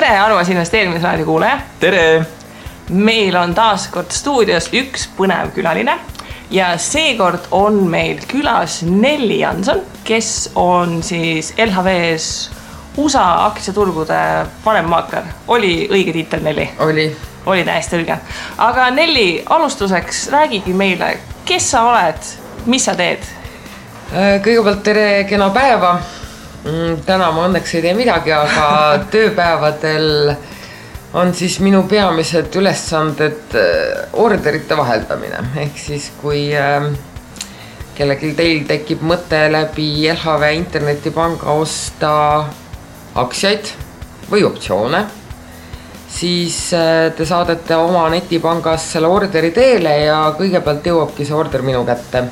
tere, armas investeerimisraadio kuulaja. tere. meil on taas kord stuudios üks põnev külaline ja seekord on meil külas Nelli Janson, kes on siis LHV-s USA aktsiaturgude vanemmaakler. oli õige tiitel, Nelli? oli. oli täiesti õige. aga Nelli, alustuseks räägigi meile, kes sa oled, mis sa teed? kõigepealt tere, kena päeva Mm, täna ma õnneks ei tee midagi, aga tööpäevadel on siis minu peamised ülesanded äh, orderite vaheldamine, ehk siis kui äh, kellelgi teil tekib mõte läbi LHV internetipanga osta aktsiaid või optsioone, siis äh, te saadete oma netipangas selle orderi teele ja kõigepealt jõuabki see order minu kätte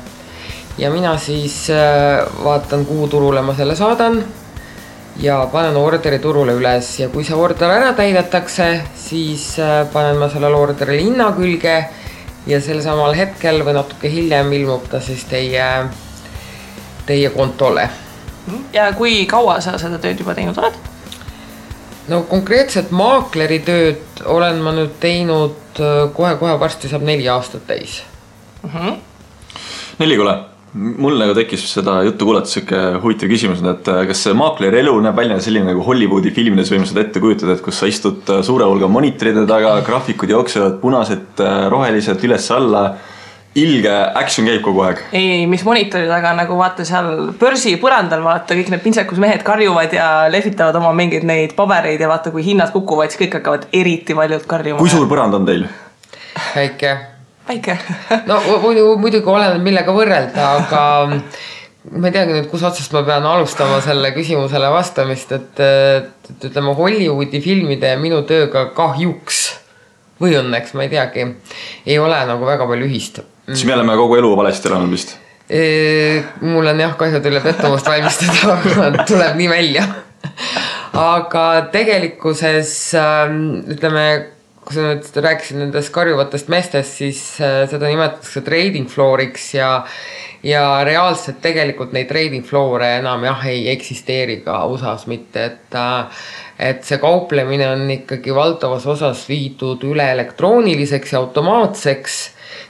ja mina siis äh, vaatan, kuhu turule ma selle saadan ja panen orderi turule üles ja kui see order ära täidetakse, siis äh, panen ma sellele orderile hinna külge ja sel samal hetkel või natuke hiljem ilmub ta siis teie, teie kontole. ja kui kaua sa seda tööd juba teinud oled? no konkreetset maakleri tööd olen ma nüüd teinud kohe-kohe varsti saab neli aastat täis mm. -hmm. Neli, kuule mul nagu tekkis seda juttu kuulates sihuke huvitav küsimus, et äh, kas see maakleri elu näeb välja selline nagu Hollywoodi filmides võime seda ette kujutada, et kus sa istud äh, suure hulga monitoride taga, graafikud jooksevad punased, äh, rohelised üles-alla ilge action käib kogu aeg. ei, ei, mis monitori taga nagu vaata seal börsi põrandal vaata kõik need pintsakus mehed karjuvad ja lehvitavad oma mingeid neid pabereid ja vaata, kui hinnad kukuvad, siis kõik hakkavad eriti valjult karjuma. kui suur põrand on teil? väike väike no muidu, muidugi oleneb, millega võrrelda, aga ma ei teagi nüüd, kus otsast ma pean alustama selle küsimusele vastamist, et, et ütleme Hollywoodi filmide ja minu tööga kahjuks või õnneks, ma ei teagi, ei ole nagu väga palju ühist. siis me oleme kogu elu valesti elanud vist? mul on jah, kahju teile pettumust valmistada, aga tuleb nii välja. aga tegelikkuses ütleme kui sa nüüd rääkisid nendest karjuvatest meestest, siis äh, seda nimetatakse trading floor'iks ja ja reaalselt tegelikult neid trading floor'e enam jah, ei eksisteeri ka USA-s mitte, et äh, et see kauplemine on ikkagi valdavas osas viidud üle elektrooniliseks ja automaatseks.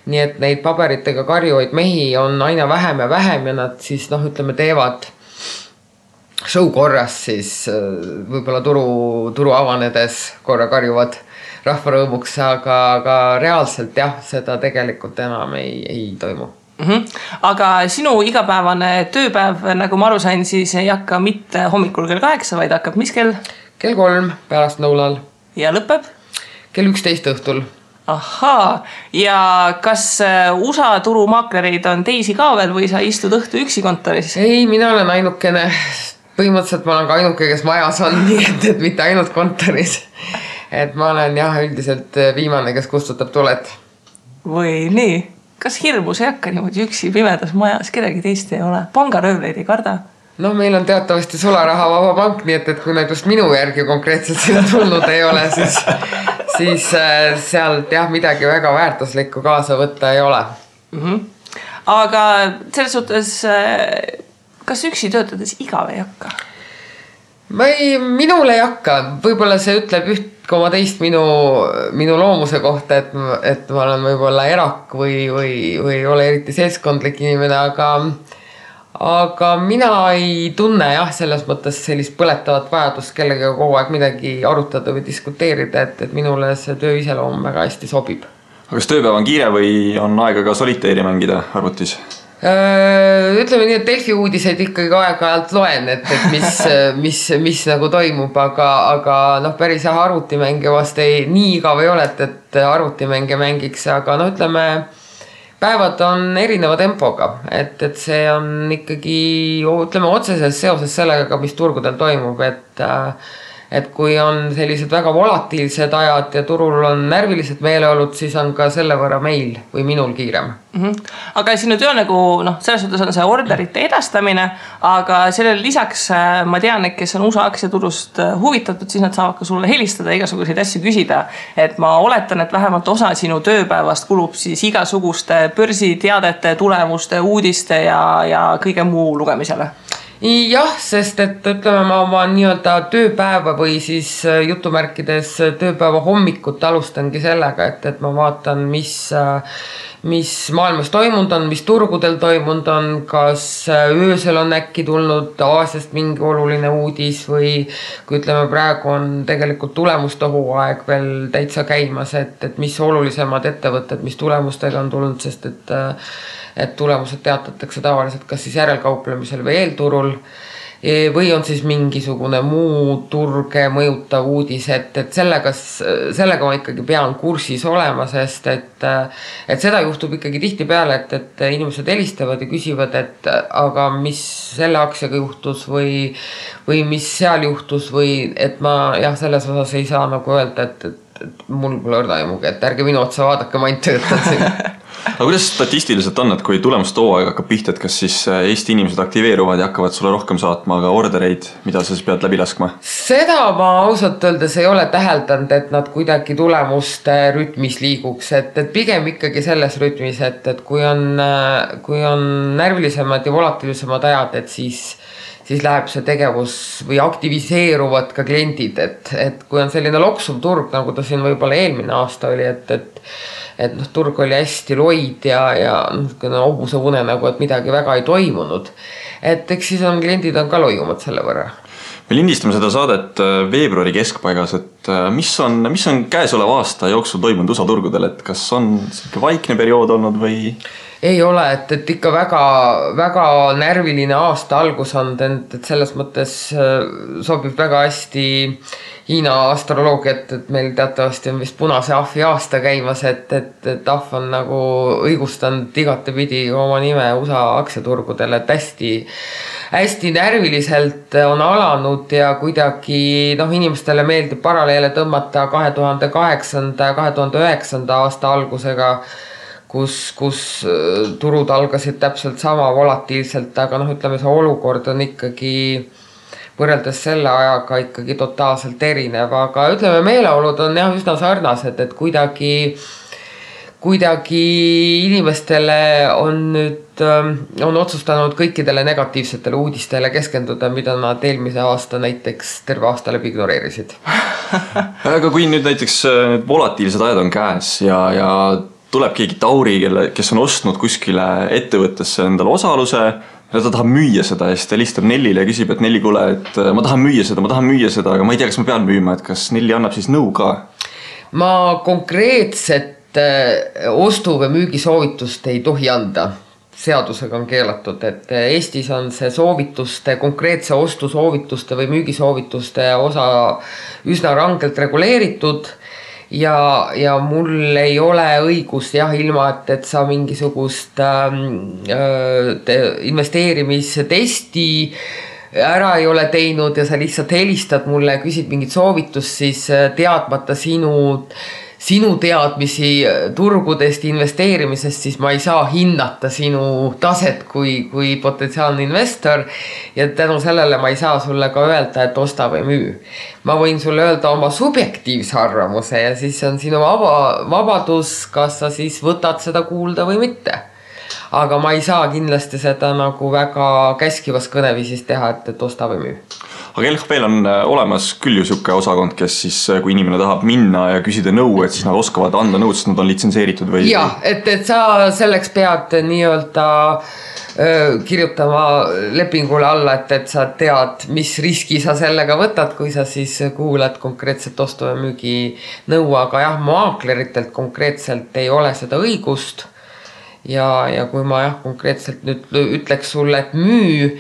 Nii et neid paberitega karjuvaid mehi on aina vähem ja vähem ja nad siis noh, ütleme, teevad show korras siis äh, võib-olla turu, turu avanedes korra karjuvad rahva rõõmuks, aga, aga reaalselt jah, seda tegelikult enam ei, ei toimu mm. -hmm. aga sinu igapäevane tööpäev, nagu ma aru sain, siis ei hakka mitte hommikul kell kaheksa, vaid hakkab mis kell? kell kolm pärastlõunal. ja lõpeb? kell üksteist õhtul ahaa, ja kas äh, USA turumaaklereid on teisi ka veel või sa istud õhtu üksi kontoris? ei, mina olen ainukene, põhimõtteliselt ma olen ka ainuke, kes majas on, nii et, et mitte ainult kontoris et ma olen jah, üldiselt äh, viimane, kes kustutab tuled. või nii, kas hirmus ei hakka niimoodi üksi pimedas majas, kedagi teist ei ole, pangaröövleid ei karda? no meil on teatavasti sularahavaba pank, nii et, et kui nad just minu järgi konkreetselt sinna tulnud ei ole, siis, siis äh, sealt jah, midagi väga väärtuslikku kaasa võtta ei ole mm. -hmm. aga selles suhtes, äh, kas üksi töötades igav ei hakka? Ma ei, minul ei hakka, võib-olla see ütleb üht koma teist minu, minu loomuse kohta, et, et ma olen võib-olla erak või, või, või ei ole eriti seltskondlik inimene, aga aga mina ei tunne jah, selles mõttes sellist põletavat vajadust kellegagi kogu aeg midagi arutada või diskuteerida, et, et minule see töö iseloom väga hästi sobib. aga kas tööpäev on kiire või on aega ka soliteeri mängida arvutis? Äh, ütleme nii, et Delfi uudiseid ikkagi aeg-ajalt loen, et, et mis, mis, mis nagu toimub, aga, aga noh, päris jah, arvutimänge vast ei, nii igav ei ole, et, et arvutimänge mängiks, aga no ütleme, päevad on erineva tempoga, et, et see on ikkagi ütleme otseses seoses sellega, mis turgudel toimub, et äh, et kui on sellised väga volatiilsed ajad ja turul on närvilised meeleolud, siis on ka selle võrra meil või minul kiirem mm. -hmm. aga sinu töö nagu noh, selles suhtes on see orderite edastamine, aga sellele lisaks äh, ma tean, et kes on USA aktsiaturust äh, huvitatud, siis nad saavad ka sulle helistada, igasuguseid asju küsida. et ma oletan, et vähemalt osa sinu tööpäevast kulub siis igasuguste börsiteadete, tulemuste, uudiste ja, ja kõige muu lugemisele jah, sest et ütleme, ma oma nii-öelda tööpäeva või siis äh, jutumärkides tööpäeva hommikut alustangi sellega, et, et ma vaatan, mis, äh, mis maailmas toimunud on, mis turgudel toimunud on, kas äh, öösel on äkki tulnud Aasiast mingi oluline uudis või kui ütleme, praegu on tegelikult tulemuste hooaeg veel täitsa käimas, et, et mis olulisemad ettevõtted, mis tulemustega on tulnud, sest et et tulemused teatatakse tavaliselt kas siis järelkauplemisel või eelturul või on siis mingisugune muu turge mõjutav uudis, et, et sellega, sellega ma ikkagi pean kursis olema, sest et, et seda juhtub ikkagi tihtipeale, et, et inimesed helistavad ja küsivad, et aga mis selle aktsiaga juhtus või, või mis seal juhtus või et ma jah, selles osas ei saa nagu öelda, et, et et mul pole õrna aimugi, et ärge minu otsa vaadake, ma ainult töötan siin aga kuidas statistiliselt on, et kui tulemuste hooaeg hakkab pihta, et kas siis äh, Eesti inimesed aktiveeruvad ja hakkavad sulle rohkem saatma ka ordereid, mida sa siis pead läbi laskma? seda ma ausalt öeldes ei ole täheldanud, et nad kuidagi tulemuste rütmis liiguks, et, et pigem ikkagi selles rütmis, et, et kui on, äh, kui on närvilisemad ja volatiilsemad ajad, et siis siis läheb see tegevus või aktiviseeruvad ka kliendid, et, et kui on selline loksuv turg, nagu ta siin võib-olla eelmine aasta oli, et, et et noh, turg oli hästi loid ja, ja niisugune hobuseunenägu, et midagi väga ei toimunud. et eks siis on kliendid on ka loiumad selle võrra me lindistame seda saadet äh, veebruari keskpaigas, et äh, mis on, mis on käesoleva aasta jooksul toimunud USA turgudel, et kas on sihuke vaikne periood olnud või? Ei ole, et, et ikka väga-väga närviline aasta algus olnud, et, et selles mõttes äh, sobib väga hästi Hiina astroloogiat, et meil teatavasti on vist punase ahvi aasta käimas, et, et, et ahv on nagu õigustanud igatepidi oma nime USA aktsiaturgudel, et hästi hästi närviliselt on alanud ja kuidagi noh, inimestele meeldib paralleele tõmmata kahe tuhande kaheksanda ja kahe tuhande üheksanda aasta algusega kus, kus äh, turud algasid täpselt sama volatiilselt, aga noh, ütleme see olukord on ikkagi võrreldes selle ajaga ikkagi totaalselt erinev, aga ütleme, meeleolud on jah üsna sarnased, et kuidagi, kuidagi inimestele on nüüd, ähm, on otsustanud kõikidele negatiivsetele uudistele keskenduda, mida nad eelmise aasta näiteks terve aasta läbi ignoreerisid. Aga kui nüüd näiteks äh, need volatiilsed ajad on käes ja, ja tuleb keegi Tauri, kelle, kes on ostnud kuskile ettevõttesse endale osaluse ja ta tahab müüa seda ja siis ta helistab Nellile ja küsib, et Nelli, kuule, et äh, ma tahan müüa seda, ma tahan müüa seda, aga ma ei tea, kas ma pean müüma, et kas Nelli annab siis nõu ka? ma konkreetset äh, ostu- või müügisoovitust ei tohi anda seadusega on keelatud, et äh, Eestis on see soovituste, konkreetse ostusoovituste või müügisoovituste osa üsna rangelt reguleeritud ja, ja mul ei ole õigust jah, ilma et, et sa mingisugust ähm, äh, investeerimistesti ära ei ole teinud ja sa lihtsalt helistad mulle, küsid mingit soovitust, siis äh, teadmata sinu äh, sinu teadmisi turgudest investeerimisest, siis ma ei saa hinnata sinu taset kui, kui potentsiaalne investor. ja tänu sellele ma ei saa sulle ka öelda, et osta või müü. ma võin sulle öelda oma subjektiivse arvamuse ja siis on sinu vaba, vabadus, kas sa siis võtad seda kuulda või mitte aga ma ei saa kindlasti seda nagu väga käskivas kõneviisis teha, et, et osta või müü aga LHV-l on äh, olemas küll ju sihuke osakond, kes siis, äh, kui inimene tahab minna ja küsida nõu, et siis nad oskavad anda nõu, sest nad on litsenseeritud või? jah, et, et sa selleks pead nii-öelda kirjutama lepingule alla, et, et sa tead, mis riski sa sellega võtad, kui sa siis kuulad konkreetset ostu ja müügi nõu, aga jah, maakleritelt konkreetselt ei ole seda õigust. ja, ja kui ma jah, konkreetselt nüüd ütleks sulle, et müü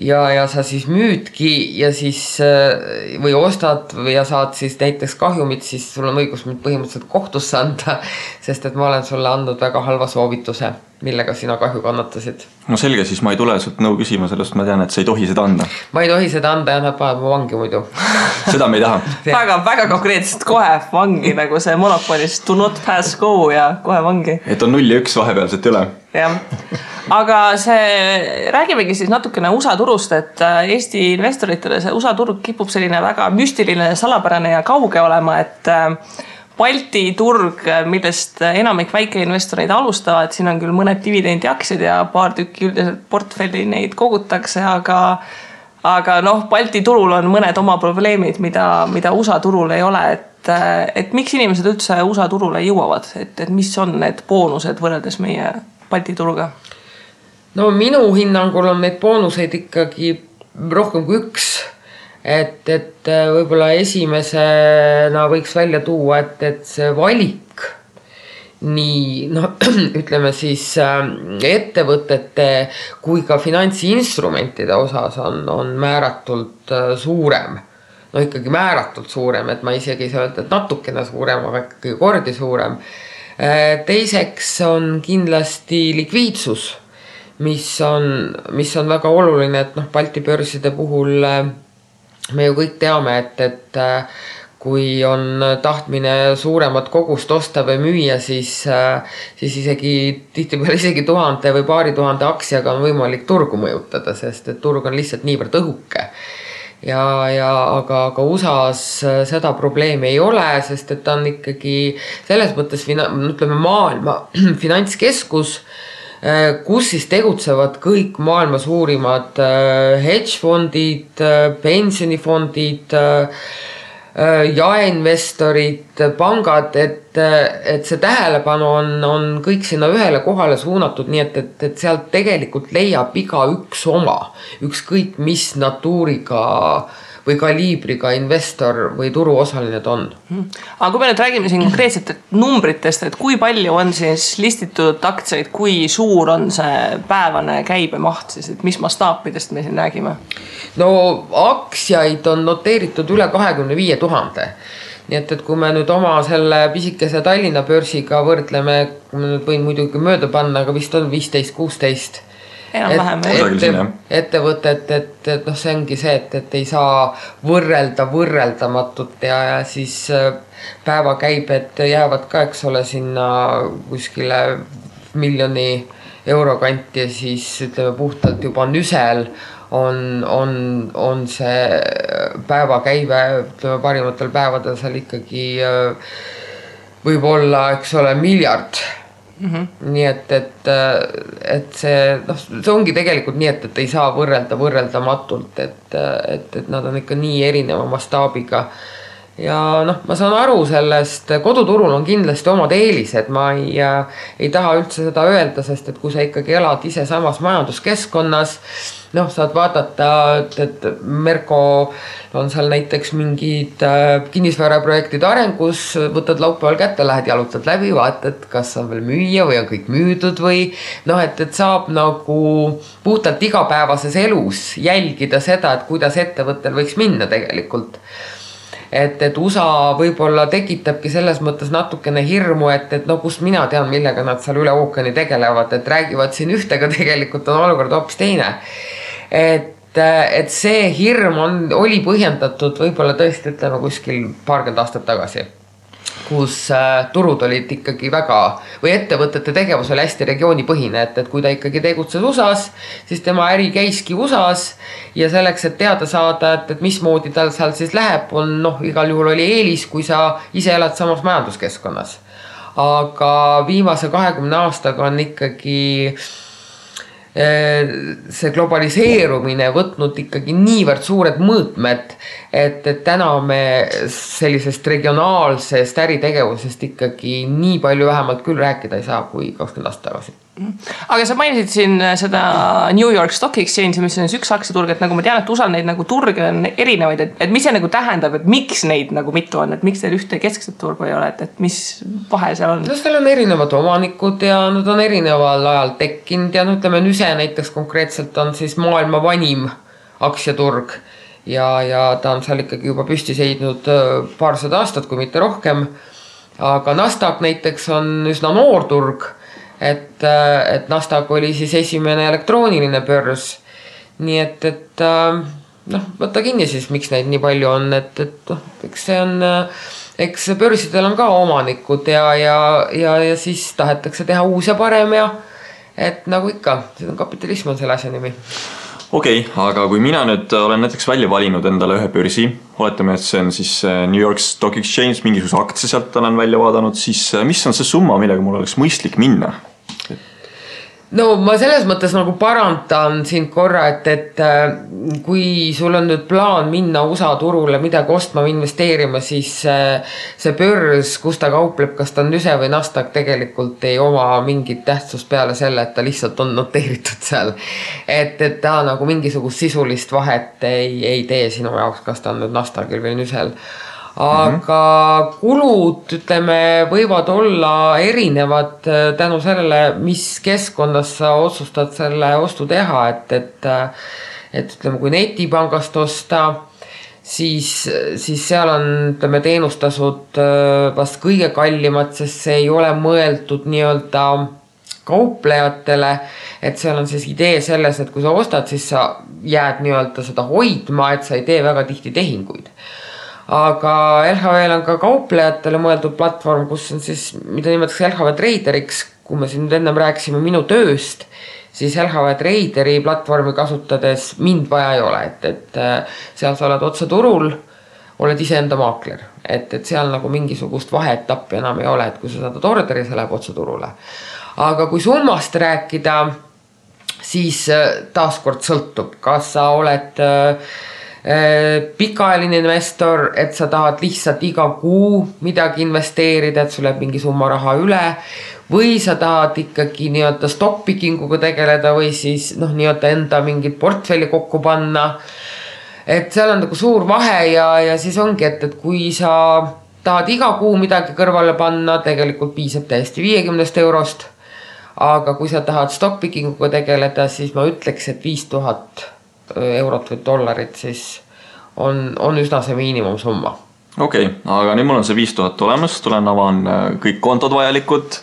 ja, ja sa siis müüdki ja siis äh, või ostad või ja saad siis näiteks kahjumit, siis sul on õigus mind põhimõtteliselt kohtusse anda. sest et ma olen sulle andnud väga halva soovituse, millega sina kahju kannatasid. no selge, siis ma ei tule sult nõu küsima, sellest ma tean, et sa ei tohi seda anda. ma ei tohi seda anda ja nad panevad mu vangi muidu seda me ei taha väga, väga konkreetselt kohe vangi nagu see Monopolis do not pass go ja kohe vangi. et on null ja üks vahepealset ei ole. jah aga see, räägimegi siis natukene USA turust, et äh, Eesti investoritele see USA turg kipub selline väga müstiline, salapärane ja kauge olema, et äh, Balti turg, millest enamik väikeinvestoreid alustavad, siin on küll mõned dividendiaktsiad ja paar tükki üldiselt portfelli neid kogutakse, aga aga noh, Balti turul on mõned oma probleemid, mida, mida USA turul ei ole, et, et miks inimesed üldse USA turule jõuavad, et, et mis on need boonused võrreldes meie Balti turuga? no minu hinnangul on neid boonuseid ikkagi rohkem kui üks. Et, et võib-olla esimesena võiks välja tuua, et, et see valik nii noh, ütleme siis äh, ettevõtete kui ka finantsinstrumentide osas on, on määratult äh, suurem. no ikkagi määratult suurem, et ma isegi ei saa öelda, et natukene suurem, aga ikkagi kordi suurem. Äh, teiseks on kindlasti likviidsus, mis on, mis on väga oluline, et noh, Balti börside puhul me ju kõik teame, et, et kui on tahtmine suuremat kogust osta või müüa, siis, siis isegi tihtipeale isegi tuhande või paari tuhande aktsiaga on võimalik turgu mõjutada, sest et turg on lihtsalt niivõrd õhuke. ja, ja aga, aga USA-s seda probleemi ei ole, sest et ta on ikkagi selles mõttes ütleme maailma finantskeskus kus siis tegutsevad kõik maailma suurimad äh, hedge fondid, äh, pensionifondid Äh, jaeinvestorid, pangad, et, et see tähelepanu on, on kõik sinna ühele kohale suunatud, nii et, et, et sealt tegelikult leiab igaüks oma, ükskõik mis natuuriga või kaliibriga investor või turuosaline ta on. Mhm. aga kui me nüüd räägime siin konkreetselt numbritest, et kui palju on siis listitud aktsiaid, kui suur on see päevane käibemaht siis, et mis mastaapidest me siin räägime? no aktsiaid on noteeritud üle kahekümne viie tuhande nii et, et kui me nüüd oma selle pisikese Tallinna börsiga võrdleme, ma nüüd võin muidugi mööda panna, aga vist on viisteist, kuustevähem enam-vähem et, ettevõtet, et, et, et noh, see ongi see, et, et ei saa võrrelda võrreldamatut ja, ja siis äh, päevakäibed jäävad ka, eks ole, sinna kuskile miljoni euro kanti ja siis ütleme puhtalt juba nüsel on, on, on see päevakäive, ütleme parimatel päevadel seal ikkagi äh, võib olla, eks ole, miljard Mm -hmm. nii et, et, äh, et see noh, see ongi tegelikult nii, et, et ei saa võrrelda võrreldamatult, et, et, et nad on ikka nii erineva mastaabiga ja noh, ma saan aru sellest, koduturul on kindlasti omad eelised, ma ei äh,, ei taha üldse seda öelda, sest et kui sa ikkagi elad ise samas majanduskeskkonnas noh, saad vaadata, et, et Merko on seal näiteks mingid äh, kinnisvaraprojektid arengus, võtad laupäeval kätte, lähed jalutad läbi, vaatad, kas on veel müüa või on kõik müüdud või noh, et, et saab nagu puhtalt igapäevases elus jälgida seda, et kuidas ettevõttel võiks minna tegelikult et, et USA võib-olla tekitabki selles mõttes natukene hirmu, et, et no kust mina tean, millega nad seal üle ookeani tegelevad, et räägivad siin ühte, aga tegelikult on olukord hoopis teine. Et et see hirm on, oli põhjendatud võib-olla tõesti ütleme kuskil paarkümmend aastat tagasi kus äh, turud olid ikkagi väga või ettevõtete tegevus oli hästi regioonipõhine, et, et kui ta ikkagi tegutses USA-s, siis tema äri käiski USA-s ja selleks, et teada saada, et, et mismoodi tal seal siis läheb, on noh, igal juhul oli eelis, kui sa ise elad samas majanduskeskkonnas. aga viimase kahekümne aastaga on ikkagi äh, Äh, see globaliseerumine võtnud ikkagi niivõrd suured mõõtmed, et, et täna me sellisest regionaalsest äritegevusest ikkagi nii palju vähemalt küll rääkida ei saa, kui kakskümmend aastat tagasi aga sa mainisid siin seda New York Stock Exchange'i, mis on siis üks aktsiaturg, et nagu ma tean, et USA-l neid nagu turge on erinevaid, et, et mis see nagu tähendab, et miks neid nagu mitu on, et miks teil ühte keskset turgu ei ole, et, et mis vahe seal on? no seal on erinevad omanikud ja nad on erineval ajal tekkinud ja no ütleme, Nüse näiteks konkreetselt on siis maailma vanim aktsiaturg ja, ja ta on seal ikkagi juba püsti seisnud äh, paarsada aastat, kui mitte rohkem. aga Nasdaq näiteks on üsna noor turg et, äh, et Nasdaq oli siis esimene elektrooniline börs. nii et, et äh, noh, võta kinni siis, miks neid nii palju on, et, et noh, eks see on, äh, eks börsidel on ka omanikud ja, ja, ja, ja siis tahetakse teha uus ja parem ja et nagu ikka, see on kapitalism on selle asja nimi okei okay,, aga kui mina nüüd olen näiteks välja valinud endale ühe börsi, oletame, et see on siis New York Stock Exchange, mingisuguse aktsia sealt olen välja vaadanud, siis mis on see summa, millega mul oleks mõistlik minna? No ma selles mõttes nagu parandan sind korra, et, et äh, kui sul on nüüd plaan minna USA turule midagi ostma või investeerima, siis äh, see börs, kus ta kaupleb, kas ta on Nüse või Nasdaq, tegelikult ei oma mingit tähtsust peale selle, et ta lihtsalt on noteeritud seal. et, et ta nagu mingisugust sisulist vahet ei, ei tee sinu jaoks, kas ta on nüüd Nasdaqil või Nüsel aga mm -hmm. kulud, ütleme, võivad olla erinevad äh, tänu sellele, mis keskkonnas sa otsustad selle ostu teha, et, et äh, et ütleme, kui netipangast osta, siis, siis seal on, ütleme, teenustasud äh, vast kõige kallimad, sest see ei ole mõeldud nii-öelda kauplejatele, et seal on siis idee selles, et kui sa ostad, siis sa jääd nii-öelda seda hoidma, et sa ei tee väga tihti tehinguid aga LHV-l on ka kauplejatele mõeldud platvorm, kus on siis, mida nimetatakse LHV Traderiks, kui me siin nüüd ennem rääkisime minu tööst, siis LHV Traderi platvormi kasutades mind vaja ei ole, et, et äh, seal sa oled otse turul, oled iseenda maakler, et, et seal nagu mingisugust vaheetappi enam ei ole, et kui sa saadad orderi, see läheb otse turule. aga kui summast rääkida, siis äh, taaskord sõltub, kas sa oled äh, pikaajaline investor, et sa tahad lihtsalt iga kuu midagi investeerida, et sul jääb mingi summa raha üle. või sa tahad ikkagi nii-öelda stock picking uga tegeleda või siis noh, nii-öelda enda mingit portfelli kokku panna. et seal on nagu suur vahe ja, ja siis ongi, et, et kui sa tahad iga kuu midagi kõrvale panna, tegelikult piisab täiesti viiekümnest eurost. aga kui sa tahad stock picking uga tegeleda, siis ma ütleks, et viis tuhat eurot või dollarit, siis on, on üsna see miinimumsumma. okei okay,, aga nüüd mul on see viis tuhat olemas, tulen avan äh, kõik kontod vajalikud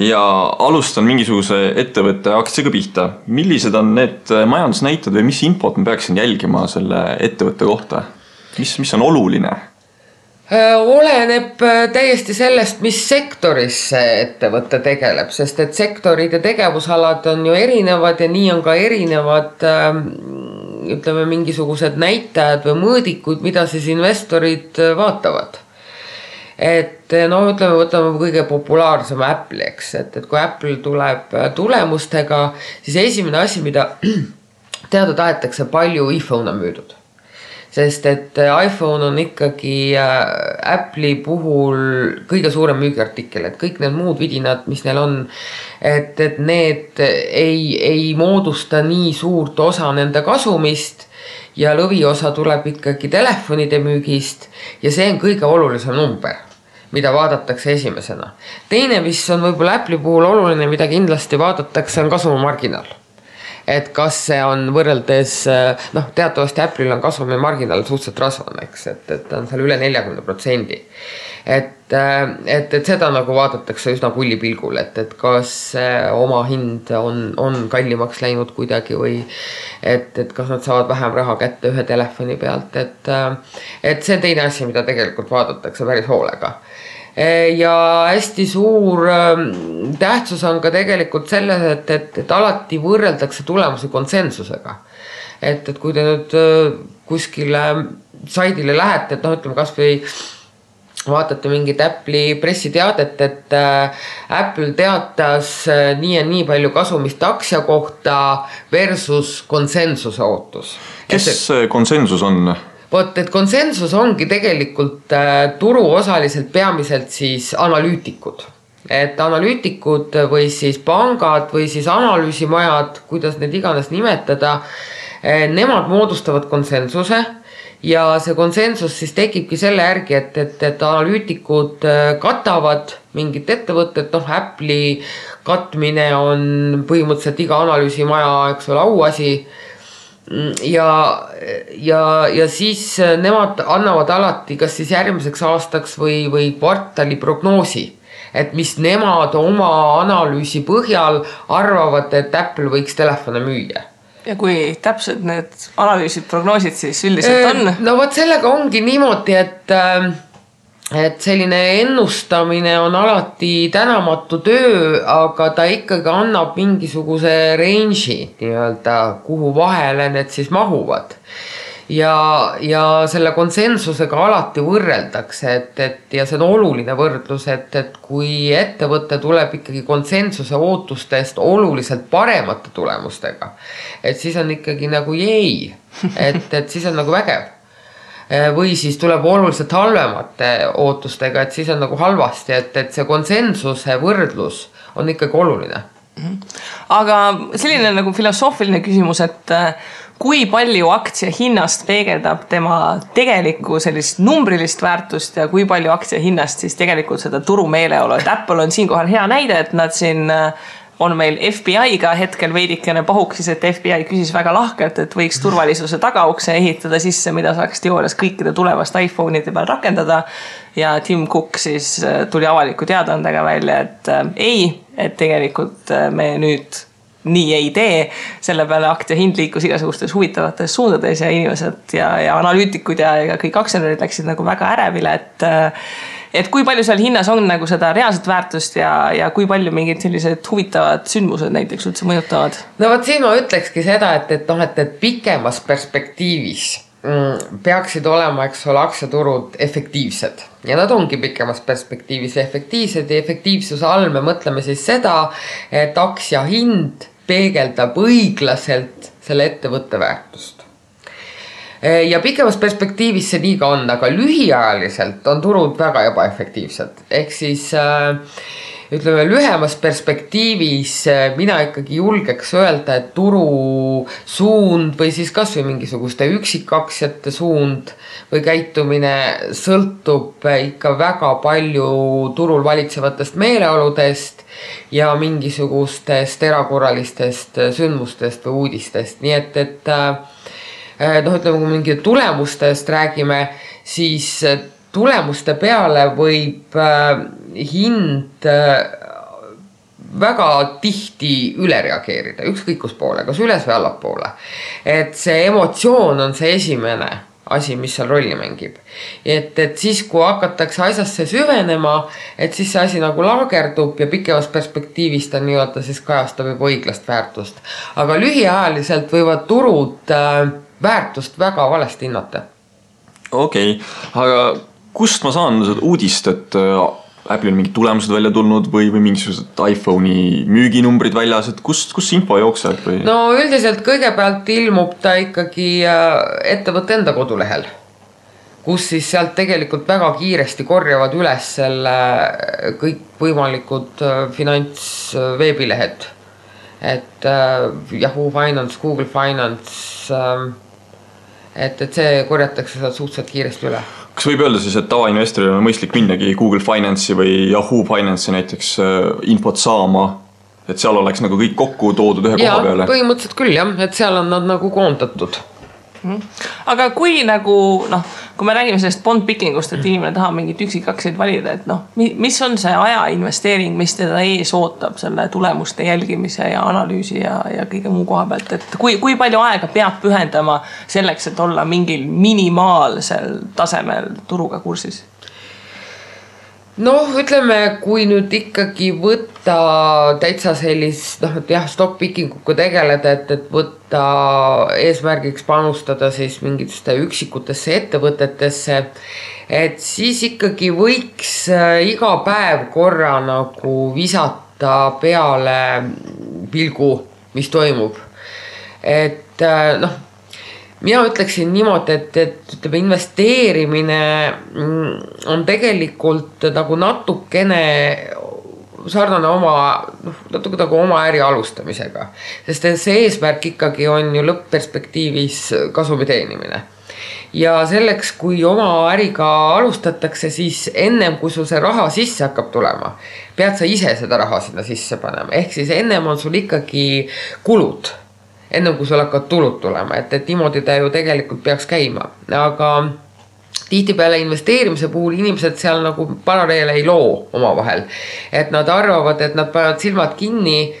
ja alustan mingisuguse ettevõtte aktsiaga pihta. millised on need äh, majandusnäitajad või mis infot ma peaksin jälgima selle ettevõtte kohta? mis, mis on oluline? Äh, oleneb täiesti sellest, mis sektoris see ettevõte tegeleb, sest et sektorid ja tegevusalad on ju erinevad ja nii on ka erinevad ähm, ütleme, mingisugused näitajad või mõõdikud, mida siis investorid äh, vaatavad. et äh, no ütleme, võtame kõige populaarsema Apple'i, eks, et, et kui Apple tuleb äh, tulemustega, siis esimene asi, mida teada tahetakse, palju iPhone'e on müüdud sest et iPhone on ikkagi Apple'i puhul kõige suurem müügiartikkel, et kõik need muud vidinad, mis neil on, et, et need ei, ei moodusta nii suurt osa nende kasumist ja lõviosa tuleb ikkagi telefonide müügist ja see on kõige olulisem number mida vaadatakse esimesena. teine, mis on võib-olla Apple'i puhul oluline, mida kindlasti vaadatakse, on kasumimarginaal et kas see on võrreldes noh, teatavasti Apple'il on kasumimarginaal suhteliselt rasvane, eks, et, et ta on seal üle neljakümne protsendi. et, et, et seda nagu vaadatakse üsna kullipilgul, et, et kas omahind on, on kallimaks läinud kuidagi või et, et kas nad saavad vähem raha kätte ühe telefoni pealt, et, et see on teine asi, mida tegelikult vaadatakse päris hoolega Eh, ja hästi suur ähm, tähtsus on ka tegelikult selles, et, et, et alati võrreldakse tulemusi konsensusega. et, et kui te nüüd äh, kuskile saidile lähete, et noh, ütleme kasvõi vaatate mingit Apple'i pressiteadet, et äh, Apple teatas äh, nii ja nii palju kasumist aktsia kohta versus konsensuse ootus. kes see konsensus on? Vot, et konsensus ongi tegelikult äh, turuosaliselt peamiselt siis analüütikud. Et analüütikud või siis pangad või siis analüüsimajad, kuidas need iganes nimetada, äh, nemad moodustavad konsensuse ja see konsensus siis tekibki selle järgi, et, et, et analüütikud äh, katavad mingit ettevõtet, noh Apple'i katmine on põhimõtteliselt iga analüüsimaja, eks ole, auasi ja, ja, ja siis nemad annavad alati, kas siis järgmiseks aastaks või, või kvartali prognoosi. et mis nemad oma analüüsi põhjal arvavad, et Apple võiks telefone müüa ja kui täpsed need analüüsid, prognoosid siis üldiselt on? no vot sellega ongi niimoodi, et äh, et selline ennustamine on alati tänamatu töö, aga ta ikkagi annab mingisuguse range'i nii-öelda, kuhu vahele need siis mahuvad. ja, ja selle konsensusega alati võrreldakse, et, et ja see on oluline võrdlus, et, et kui ettevõte tuleb ikkagi konsensuse ootustest oluliselt paremate tulemustega, et siis on ikkagi nagu jei, et, et siis on nagu vägev või siis tuleb oluliselt halvemate ootustega, et siis on nagu halvasti, et, et see konsensuse võrdlus on ikkagi oluline. Mhm. aga selline nagu filosoofiline küsimus, et kui palju aktsia hinnast peegeldab tema tegelikku sellist numbrilist väärtust ja kui palju aktsia hinnast siis tegelikult seda turumeeleolu, et Apple on siinkohal hea näide, et nad siin on meil FBI-ga hetkel veidikene pahuksis, et FBI küsis väga lahkelt, et võiks turvalisuse tagaukse ehitada sisse, mida saaks teoorias kõikide tulevaste iPhone'ide peal rakendada. ja Tim Cook siis tuli avaliku teadaandega välja, et äh, ei, et tegelikult äh, me nüüd nii ei tee. selle peale aktsia hind liikus igasugustes huvitavates suundades ja inimesed ja, ja analüütikud ja, ja kõik aktsionärid läksid nagu väga ärevile, et et kui palju seal hinnas on nagu seda reaalset väärtust ja, ja kui palju mingid sellised huvitavad sündmused näiteks üldse mõjutavad? no vot siin ma ütlekski seda, et, et noh, et, et pikemas perspektiivis mm, peaksid olema, eks ole, aktsiaturud efektiivsed ja nad ongi pikemas perspektiivis efektiivsed ja efektiivsuse all me mõtleme siis seda, et aktsia hind peegeldab õiglaselt selle ettevõtte väärtust. Ja pikemas perspektiivis see nii ka on, aga lühiajaliselt on turud väga ebaefektiivsed, ehk siis äh, ütleme lühemas perspektiivis äh, mina ikkagi julgeks öelda, et turu suund või siis kasvõi mingisuguste üksikaktsiate suund või käitumine sõltub ikka väga palju turul valitsevatest meeleoludest ja mingisugustest erakorralistest sündmustest või uudistest, nii et, et äh, noh, ütleme, kui mingi tulemustest räägime, siis tulemuste peale võib äh, hind äh, väga tihti üle reageerida, ükskõik kus poole, kas üles või allapoole. et see emotsioon on see esimene asi, mis seal rolli mängib. et, et siis, kui hakatakse asjasse süvenema, et siis see asi nagu laagerdub ja pikemas perspektiivis ta nii-öelda siis kajastab juba õiglast väärtust. aga lühiajaliselt võivad turud äh, väärtust väga valesti hinnata. okei okay., aga kust ma saan seda uudist, et äh, Apple'il mingid tulemused välja tulnud või, või mingisugused iPhone'i müüginumbrid väljas, et kust, kust see info jookseb või? no üldiselt kõigepealt ilmub ta ikkagi äh, ettevõtte enda kodulehel. kus siis sealt tegelikult väga kiiresti korjavad üles selle äh, kõikvõimalikud finantsveebilehed. et Yahoo Finance, Google Finance. Et, et see korjatakse sealt suhteliselt kiiresti üle kas võib öelda siis, et tavainvestoril on mõistlik minnagi Google Finance'i või Yahoo Finance'i näiteks äh, infot saama? et seal oleks nagu kõik kokku toodud ühe ja, koha peale? põhimõtteliselt küll jah, et seal on nad nagu koondatud. Aga kui nagu noh, kui me räägime sellest bond picking ust, et inimene tahab mingeid üksikaktsiaid valida, et noh, mis on see aja investeering, mis teda ees ootab selle tulemuste jälgimise ja analüüsi ja, ja kõige muu koha pealt, et kui, kui palju aega peab pühendama selleks, et olla mingil minimaalsel tasemel turuga kursis? Noh, ütleme, kui nüüd ikkagi võtta täitsa sellist noh, et jah, stock picking uga tegeleda, et, et võtta eesmärgiks panustada siis mingitesse üksikutesse ettevõtetesse. et siis ikkagi võiks äh, iga päev korra nagu visata peale pilgu, mis toimub. et äh, noh mina ütleksin niimoodi, et, et ütleme, investeerimine mm, on tegelikult nagu natukene sarnane oma, noh, natuke nagu oma äri alustamisega. sest see eesmärk ikkagi on ju lõpp-perspektiivis kasumi teenimine. ja selleks, kui oma äriga alustatakse, siis ennem kui sul see raha sisse hakkab tulema, pead sa ise seda raha sinna sisse panema, ehk siis ennem on sul ikkagi kulud ennem kui sul hakkavad tulud tulema, et, et niimoodi ta ju tegelikult peaks käima, aga tihtipeale investeerimise puhul inimesed seal nagu paralleele ei loo omavahel. et nad arvavad, et nad panevad silmad kinni,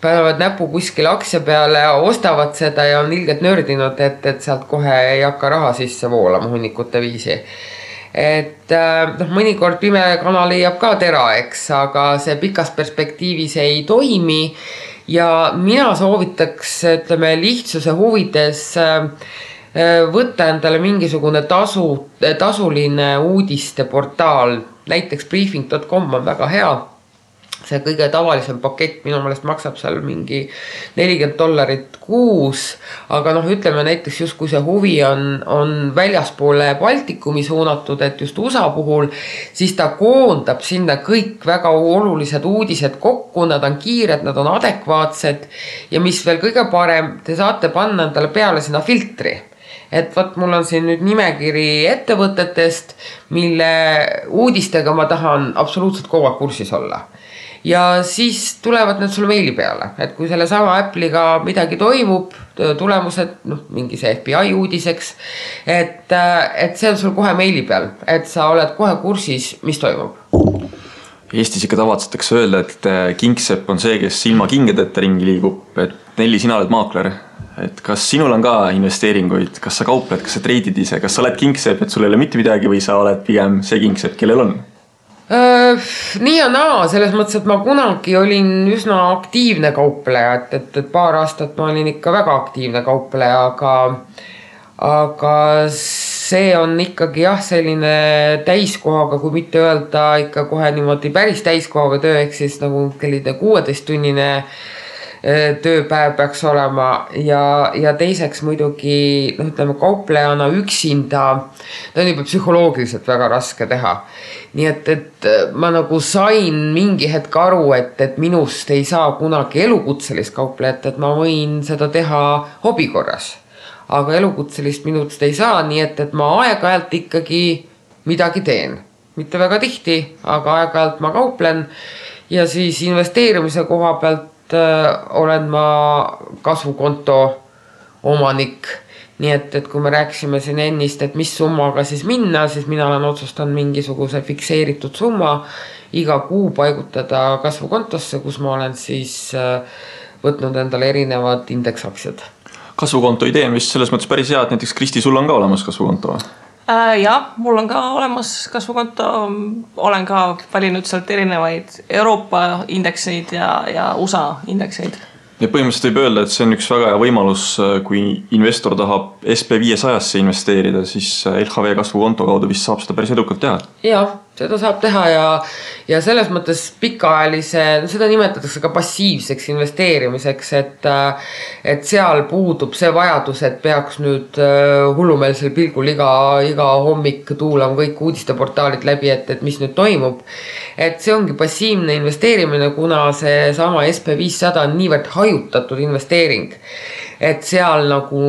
panevad näpu kuskile aktsia peale, ostavad seda ja on ilgelt nördinud, et, et sealt kohe ei hakka raha sisse voolama hunnikute viisi. Et äh, noh, mõnikord pime kana leiab ka tera, eks, aga see pikas perspektiivis ei toimi ja mina soovitaks, ütleme lihtsuse huvides äh, võtta endale mingisugune tasu, tasuline uudisteportaal, näiteks briefing.com on väga hea see kõige tavalisem pakett minu meelest maksab seal mingi nelikümmend dollarit kuus. aga noh, ütleme näiteks just kui see huvi on, on väljaspoole Baltikumi suunatud, et just USA puhul, siis ta koondab sinna kõik väga olulised uudised kokku, nad on kiired, nad on adekvaatsed. ja mis veel kõige parem, te saate panna endale peale sinna filtri et vot mul on siin nüüd nimekiri ettevõtetest, mille uudistega ma tahan absoluutselt kogu aeg kursis olla ja siis tulevad need sulle meili peale, et kui sellesama Apple'iga midagi toimub, tulemused, noh, mingi see FBI uudiseks. et, et see on sul kohe meili peal, et sa oled kohe kursis, mis toimub. Eestis ikka tavatsetakse öelda, et äh, kingsepp on see, kes ilma kingadeta ringi liigub, et Nelli, sina oled maakler et kas sinul on ka investeeringuid, kas sa kaupled, kas sa treidid ise, kas sa oled kingsepp, et sul ei ole mitte midagi või sa oled pigem see kingsepp, kellel on? Nii ja naa, selles mõttes, et ma kunagi olin üsna aktiivne kaupleja, et, et, et paar aastat ma olin ikka väga aktiivne kaupleja, aga, aga see on ikkagi jah, selline täiskohaga, kui mitte öelda ikka kohe niimoodi päris täiskohaga töö, ehk siis nagu selline kuueteisttunnine tööpäev peaks olema ja, ja teiseks muidugi noh, ütleme kauplejana üksinda, ta on juba psühholoogiliselt väga raske teha. nii et, et ma nagu sain mingi hetk aru, et, et minust ei saa kunagi elukutselist kauplejat, et ma võin seda teha hobi korras. aga elukutselist minust ei saa, nii et, et ma aeg-ajalt ikkagi midagi teen, mitte väga tihti, aga aeg-ajalt ma kauplen ja siis investeerimise koha pealt Äh, olen ma kasvukonto omanik. nii et, et kui me rääkisime siin ennist, et mis summaga siis minna, siis mina olen otsustanud mingisuguse fikseeritud summa iga kuu paigutada kasvukontosse, kus ma olen siis äh, võtnud endale erinevad indeksaktsiad. kasvukonto idee on vist selles mõttes päris hea, et näiteks Kristi, sul on ka olemas kasvukonto või? Äh,. jah, mul on ka olemas kasvukonto, olen ka valinud sealt erinevaid Euroopa indekseid ja, ja USA indekseid ja põhimõtteliselt võib öelda, et see on üks väga hea võimalus, kui investor tahab SB viiesajasse investeerida, siis LHV kasvukonto kaudu vist saab seda päris edukalt teha. jah seda saab teha ja, ja selles mõttes pikaajalise, seda nimetatakse ka passiivseks investeerimiseks, et. et seal puudub see vajadus, et peaks nüüd äh, hullumeelsel pilgul iga, iga hommik tuulama kõik uudisteportaalid läbi, et, et mis nüüd toimub. et see ongi passiivne investeerimine, kuna seesama SB viissada on niivõrd hajutatud investeering. et seal nagu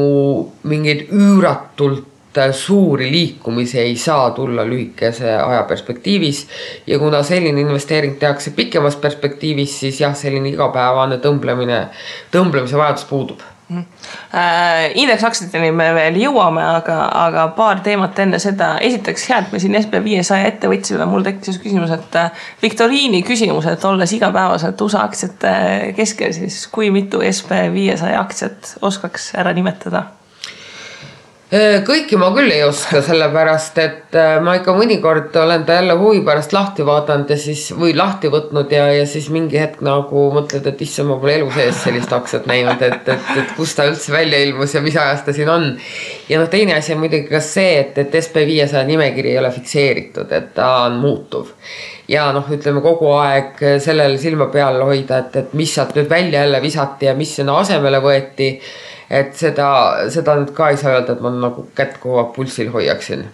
mingeid üüratult Äh, suuri liikumisi ei saa tulla lühikese aja perspektiivis. ja kuna selline investeering tehakse pikemas perspektiivis, siis jah, selline igapäevane tõmblemine, tõmblemise vajadus puudub mm. Äh, indeksaktsiateni me veel jõuame, aga, aga paar teemat enne seda. esiteks hea, et me siin SB viiesaja ette võtsime, mul tekkis küsimus, et äh, viktoriini küsimus, et olles igapäevaselt USA aktsiate keskel, siis kui mitu SB viiesaja aktsiat oskaks ära nimetada? Äh, kõiki ma küll ei oska, sellepärast et äh, ma ikka mõnikord olen ta jälle huvi pärast lahti vaadanud ja siis või lahti võtnud ja, ja siis mingi hetk nagu mõtled, et issand, ma pole elu sees sellist aktsiat näinud, et, et, et kust ta üldse välja ilmus ja mis ajast ta siin on. ja noh, teine asi on muidugi ka see, et, et SB viiesaja nimekiri ei ole fikseeritud, et ta on muutuv ja noh, ütleme kogu aeg sellele silma peal hoida, et, et mis sealt nüüd välja jälle visati ja mis sinna asemele võeti et seda, seda nüüd ka ei saa öelda, et ma nagu kätt kogu aeg pulsil hoiaksin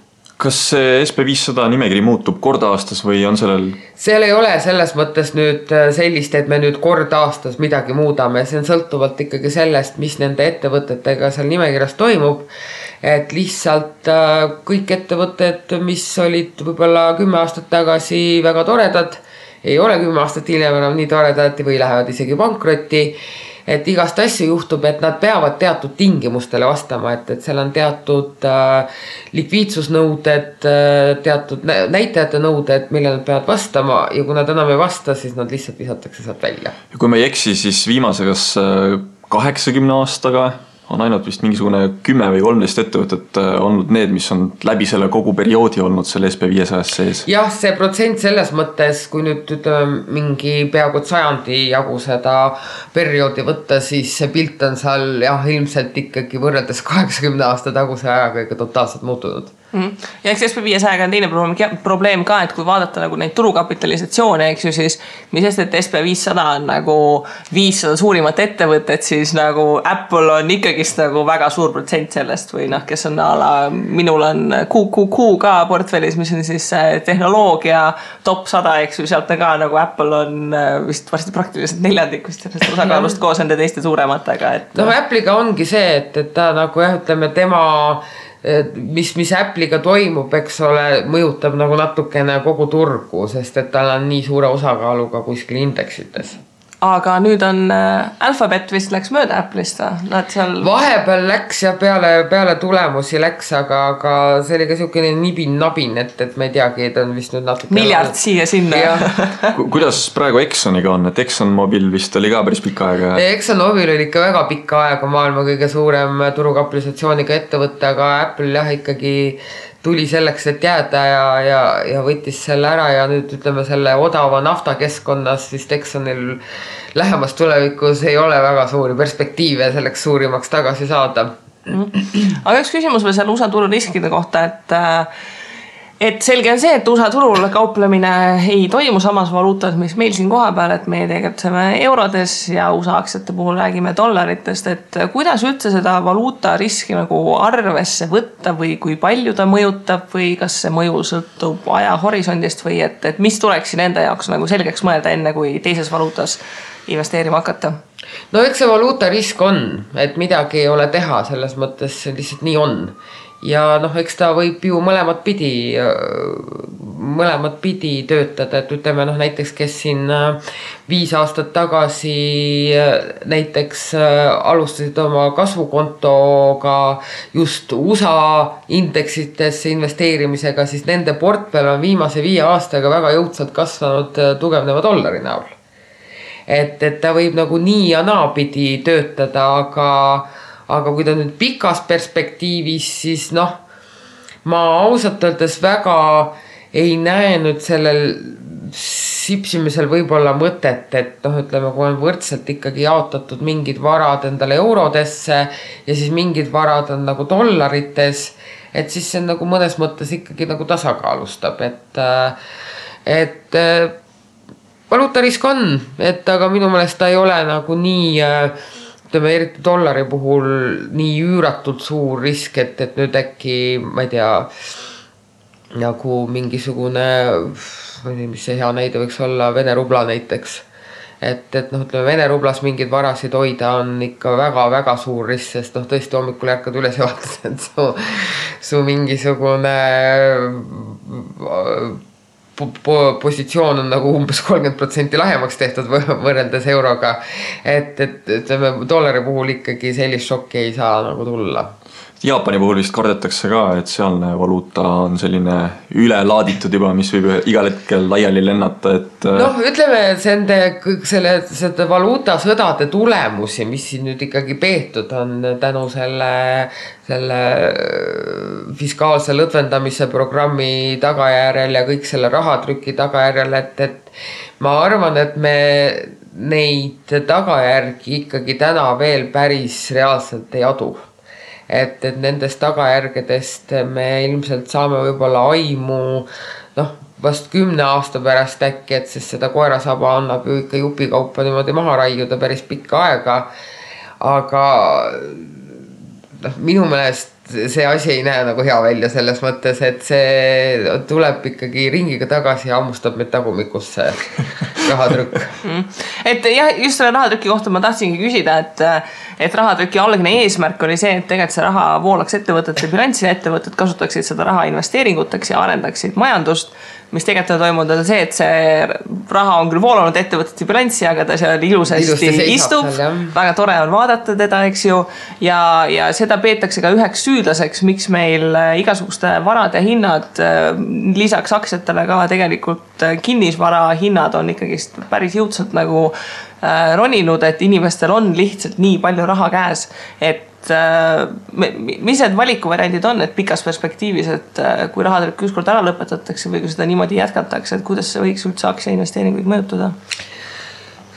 kas see SB viissada nimekiri muutub kord aastas või on sellel? seal ei ole selles mõttes nüüd äh, sellist, et me nüüd kord aastas midagi muudame, see on sõltuvalt ikkagi sellest, mis nende ettevõtetega seal nimekirjas toimub. et lihtsalt äh, kõik ettevõtted, mis olid võib-olla kümme aastat tagasi väga toredad, ei ole kümme aastat hiljem enam nii toredad või lähevad isegi pankrotti et igast asju juhtub, et nad peavad teatud tingimustele vastama, et, et seal on teatud äh, likviidsusnõuded äh,, teatud näitajate nõuded, millele nad peavad vastama ja kui nad enam ei vasta, siis nad lihtsalt visatakse sealt välja. ja kui ma ei eksi, siis viimase kas äh, kaheksakümne aastaga on ainult vist mingisugune kümme või kolmteist ettevõtet äh, olnud need, mis on läbi selle kogu perioodi olnud seal SB viiesajas sees. jah, see protsent selles mõttes, kui nüüd ütleme mingi peaaegu sajandi jagu seda perioodi võtta, siis see pilt on seal jah, ilmselt ikkagi võrreldes kaheksakümne aasta taguse ajaga ikka totaalselt muutunud mm. -hmm. ja eks SB viiesajaga on teine probleem, probleem ka, et kui vaadata nagu neid turukapitalisatsioone, eks ju, siis mis sest, et SB viissada on nagu viissada suurimat ettevõtet, siis nagu Apple on ikkagist nagu väga suur protsent sellest või noh, kes on a la, minul on QQQ ka portfellis, mis on siis tehnoloogia top sada, eks ju, sealt on ka nagu Apple on äh, vist varsti praktiliselt neljandik vist sellest osakaalust koos nende teiste suurematega, et. no Apple'iga ongi see, et, et ta nagu jah, ütleme tema mis, mis Apple'iga toimub, eks ole, mõjutab nagu natukene kogu turgu, sest et tal on nii suure osakaaluga kuskil indeksites aga nüüd on äh, Alphabet vist läks mööda Apple'ist või, nad seal. vahepeal läks ja peale, peale tulemusi läks, aga, aga see oli ka siukene nibin-nabin, et, et ma ei teagi, ta on vist nüüd natuke. miljard siia-sinna kuidas praegu Exxoniga on, et ExxonMobil vist oli ka päris pikka aega? ExxonMobil oli ikka väga pikka aega maailma kõige suurem turukapitalisatsiooniga ettevõte, aga Apple jah, ikkagi tuli selleks, et jääda ja, ja, ja võttis selle ära ja nüüd ütleme selle odava nafta keskkonnas siis Texanil lähemas tulevikus ei ole väga suuri perspektiive selleks suurimaks tagasi saada. aga üks küsimus veel seal USA tururiskide kohta, et äh, et selge on see, et USA turul kauplemine ei toimu samas valuutas, mis meil siin kohapeal, et meie tegutseme eurodes ja USA aktsiate puhul räägime dollaritest, et kuidas üldse seda valuutariski nagu arvesse võtta või kui palju ta mõjutab või kas see mõju sõltub ajahorisondist või et, et mis tuleks siin enda jaoks nagu selgeks mõelda, enne kui teises valuutas investeerima hakata? no eks see valuutarisk on, et midagi ei ole teha, selles mõttes lihtsalt nii on ja noh, eks ta võib ju mõlemat pidi, mõlemat pidi töötada, et ütleme noh, näiteks kes siin äh, viis aastat tagasi äh, näiteks äh, alustasid oma kasvukontoga just USA indeksitesse investeerimisega, siis nende portfell on viimase viie aastaga väga jõudsalt kasvanud tugevneva dollari näol. et, et ta võib nagu nii ja naapidi töötada, aga aga kui ta nüüd pikas perspektiivis, siis noh, ma ausalt öeldes väga ei näe nüüd sellel sipsimisel võib-olla mõtet, et noh, ütleme, kui on võrdselt ikkagi jaotatud mingid varad endale eurodesse ja siis mingid varad on nagu dollarites, et siis see nagu mõnes mõttes ikkagi nagu tasakaalustab, et, et valuutarisk on, et aga minu meelest ta ei ole nagu nii äh, ütleme eriti dollari puhul nii üüratult suur risk, et, et nüüd äkki ma ei tea nagu mingisugune, ma ei tea, mis see hea näide võiks olla, Vene rubla näiteks. et, et noh, ütleme Vene rublas mingeid varasid hoida on ikka väga-väga suur risk, sest noh, tõesti hommikul ärkad üles ja vaatad, et su, su mingisugune positsioon on nagu umbes kolmkümmend protsenti lahemaks tehtud võrreldes euroga. et, et ütleme dollari puhul ikkagi sellist šokki ei saa nagu tulla Jaapani puhul vist kardetakse ka, et sealne valuuta on selline ülelaaditud juba, mis võib igal hetkel laiali lennata, et. Äh, noh, ütleme nende kõik selle, selle valuutasõdade tulemusi, mis siin nüüd ikkagi peetud on tänu selle, selle äh, fiskaalse lõdvendamise programmi tagajärjel ja kõik selle rahatrüki tagajärjel, et, et ma arvan, et me neid tagajärgi ikkagi täna veel päris reaalselt ei adu et, et nendest tagajärgedest me ilmselt saame võib-olla aimu noh, vast kümne aasta pärast äkki, et sest seda koerasaba annab ju ikka jupikaupa niimoodi maha raiuda päris pikka aega. aga noh, minu meelest see asi ei näe nagu hea välja selles mõttes, et see tuleb ikkagi ringiga tagasi ja hammustab meid tagumikusse rahatrükk. Mm.. et jah, just selle rahatrüki kohta ma tahtsingi küsida, et, et rahatrüki algne eesmärk oli see, et tegelikult see raha voolaks ettevõtete bilanssi ettevõtted kasutaksid seda raha investeeringuteks ja arendaksid majandust mis tegelikult on toimunud, on see, et see raha on küll voolanud ettevõtete bilanssi, aga ta seal ilusasti, ilusasti istub. väga tore on vaadata teda, eks ju. ja, ja seda peetakse ka üheks süüdlaseks, miks meil äh, igasuguste varade hinnad äh, lisaks aktsiatele ka tegelikult äh, kinnisvara hinnad on ikkagist päris jõudsalt nagu roninud, et inimestel on lihtsalt nii palju raha käes, et mis need valikuvariandid on, et pikas perspektiivis, et äh, kui rahatrükk ükskord ära lõpetatakse või kui seda niimoodi jätkatakse, et kuidas see võiks üldse aktsiainvesteeringuid mõjutada?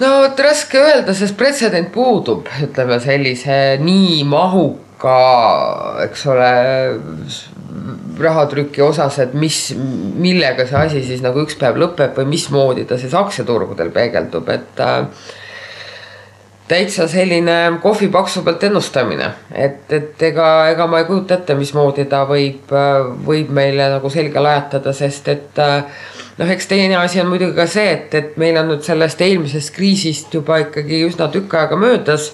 no vot raske öelda, sest pretsedent puudub, ütleme sellise nii mahuka, eks ole, rahatrüki osas, et mis, millega see asi siis nagu üks päev lõpeb või mismoodi ta siis aktsiaturgudel peegeldub, et äh, täitsa selline kohvipaksu pealt ennustamine, et, et ega, ega ma ei kujuta ette, mismoodi ta võib, võib meile nagu selga lajatada, sest et noh, eks teine asi on muidugi ka see, et, et meil on nüüd sellest eelmisest kriisist juba ikkagi üsna tükk aega möödas.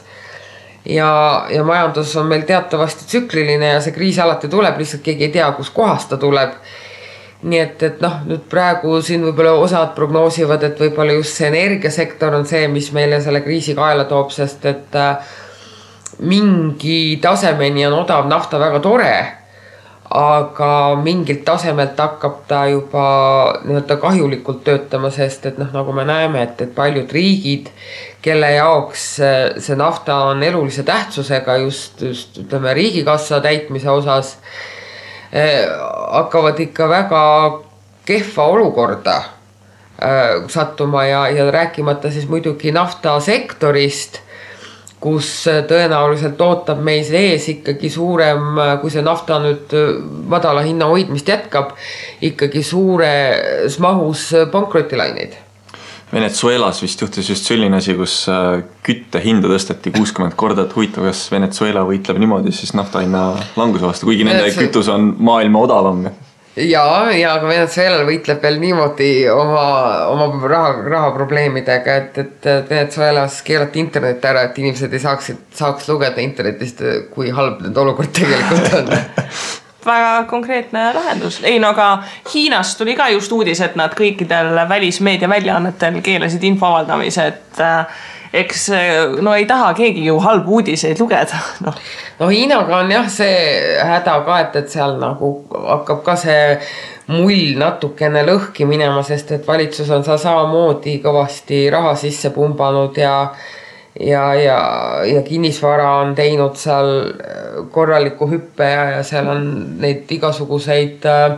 ja, ja majandus on meil teatavasti tsükliline ja see kriis alati tuleb, lihtsalt keegi ei tea, kuskohast ta tuleb nii et, et noh, nüüd praegu siin võib-olla osad prognoosivad, et võib-olla just see energiasektor on see, mis meile selle kriisi kaela toob, sest et äh, mingi tasemeni on odav nafta väga tore. aga mingilt tasemelt hakkab ta juba nii-öelda kahjulikult töötama, sest et noh, nagu me näeme, et, et paljud riigid, kelle jaoks äh, see nafta on elulise tähtsusega just, just ütleme riigikassa täitmise osas hakkavad ikka väga kehva olukorda eh, sattuma ja, ja rääkimata siis muidugi naftasektorist, kus tõenäoliselt ootab meis ees ikkagi suurem, kui see nafta nüüd madala hinna hoidmist jätkab, ikkagi suures mahus pankrotilaineid Venezuelas vist juhtus just selline asi, kus äh, küttehinda tõsteti kuuskümmend korda, et huvitav, kas Venezuela võitleb niimoodi siis nafta hinna languse vastu, kuigi nende Venetsu... kütus on maailma odavam. Ja, ja aga Venezuelal võitleb veel niimoodi oma, oma raha, rahaprobleemidega, et, et Venezuelas keelati internet ära, et inimesed ei saaks, saaks lugeda internetist, kui halb nende olukord tegelikult on väga konkreetne lahendus. ei no aga Hiinast tuli ka just uudis, et nad kõikidel välismeedia väljaannetel keelasid info avaldamise, et äh, eks no ei taha keegi ju halbu uudiseid lugeda, noh. no Hiinaga on jah see häda ka, et, et seal nagu hakkab ka see mull natukene lõhki minema, sest et valitsus on seal samamoodi kõvasti raha sisse pumbanud ja ja, ja, ja kinnisvara on teinud seal äh, korraliku hüppe ja, ja seal on neid igasuguseid äh,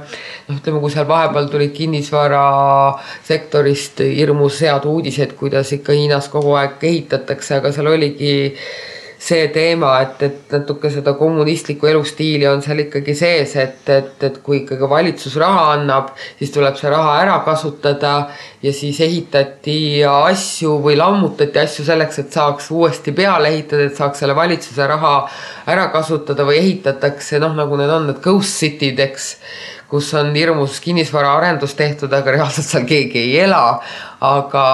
noh, ütleme, kui seal vahepeal tulid kinnisvarasektorist hirmus head uudised, kuidas ikka Hiinas kogu aeg ehitatakse, aga seal oligi see teema, et, et natuke seda kommunistlikku elustiili on seal ikkagi sees, et, et, et kui ikkagi valitsus raha annab, siis tuleb see raha ära kasutada ja siis ehitati asju või lammutati asju selleks, et saaks uuesti peale ehitada, et saaks selle valitsuse raha ära kasutada või ehitatakse noh, nagu need on need ghost city'd, eks kus on hirmus kinnisvaraarendus tehtud, aga reaalselt seal keegi ei ela. aga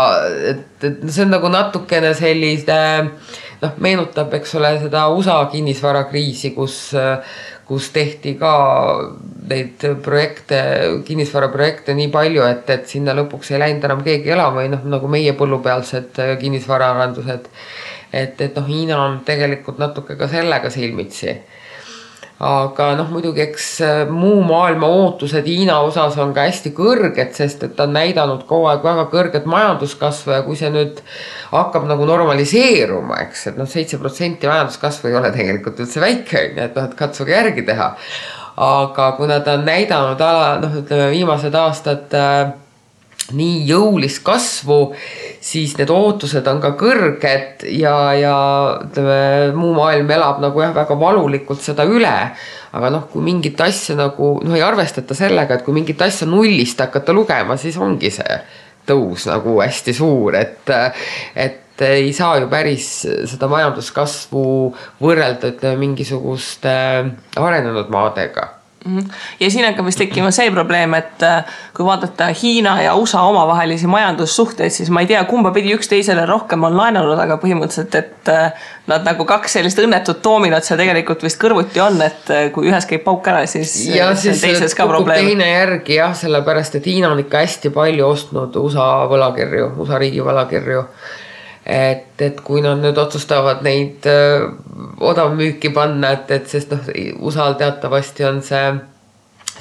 et, et see on nagu natukene sellise äh, noh, meenutab, eks ole, seda USA kinnisvarakriisi, kus, kus tehti ka neid projekte, kinnisvaraprojekte nii palju, et, et sinna lõpuks ei läinud enam keegi elama või noh, nagu meie põllupealsed kinnisvaraarendused. et, et noh, Hiina on tegelikult natuke ka sellega silmitsi aga noh, muidugi eks äh, muu maailma ootused Hiina osas on ka hästi kõrged, sest et ta on näidanud kogu aeg väga kõrget majanduskasvu ja kui see nüüd hakkab nagu normaliseeruma, eks, et noh, seitse protsenti majanduskasvu ei ole tegelikult üldse väike, on ju, et noh, et katsuge järgi teha. aga kuna ta on näidanud ala, noh, ütleme viimased aastad äh, nii jõulist kasvu, siis need ootused on ka kõrged ja, ja ütleme, muu maailm elab nagu jah, väga valulikult seda üle. aga noh, kui mingit asja nagu noh, ei arvestata sellega, et kui mingit asja nullist hakata lugema, siis ongi see tõus nagu hästi suur, et, et ei saa ju päris seda majanduskasvu võrrelda, ütleme mingisuguste arenenud maadega. Ja siin hakkab vist tekkima see probleem, et äh, kui vaadata Hiina ja USA omavahelisi majandussuhteid, siis ma ei tea, kumba pidi üksteisele rohkem on laenanud, aga põhimõtteliselt, et äh, nad nagu kaks sellist õnnetut doominot seal tegelikult vist kõrvuti on, et äh, kui ühes käib pauk ära, siis. ja siis teises ka probleem. teine järgi jah, sellepärast et Hiina on ikka hästi palju ostnud USA võlakirju, USA riigi võlakirju et, et kui nad nüüd otsustavad neid äh, odavmüüki panna, et, et sest noh, USA-l teatavasti on see,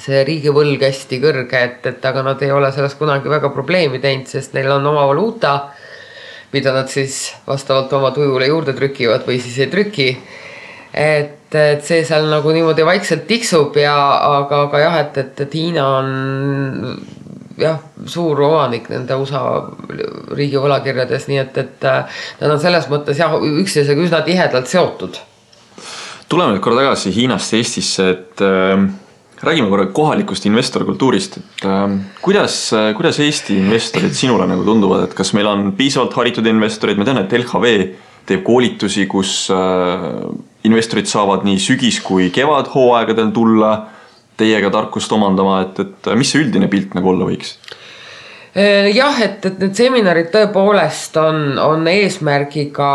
see riigivõlg hästi kõrge, et, et aga nad ei ole sellest kunagi väga probleemi teinud, sest neil on oma valuuta, mida nad siis vastavalt oma tujule juurde trükivad või siis ei trüki. Et, et see seal nagu niimoodi vaikselt tiksub ja aga, aga jah, et, et, et Hiina on jah, suur omanik nende USA riigi võlakirjades, nii et, et nad on selles mõttes jah, üksteisega üsna tihedalt seotud. tuleme nüüd korra tagasi Hiinast Eestisse, et äh, räägime korra kohalikust investorkultuurist, et äh, kuidas, kuidas Eesti investorid sinule nagu tunduvad, et kas meil on piisavalt haritud investoreid, ma tean, et LHV teeb koolitusi, kus äh, investorid saavad nii sügis kui kevadhooaegadel tulla teiega tarkust omandama, et, et mis see üldine pilt nagu olla võiks? Äh, jah, et, et need seminarid tõepoolest on, on eesmärgiga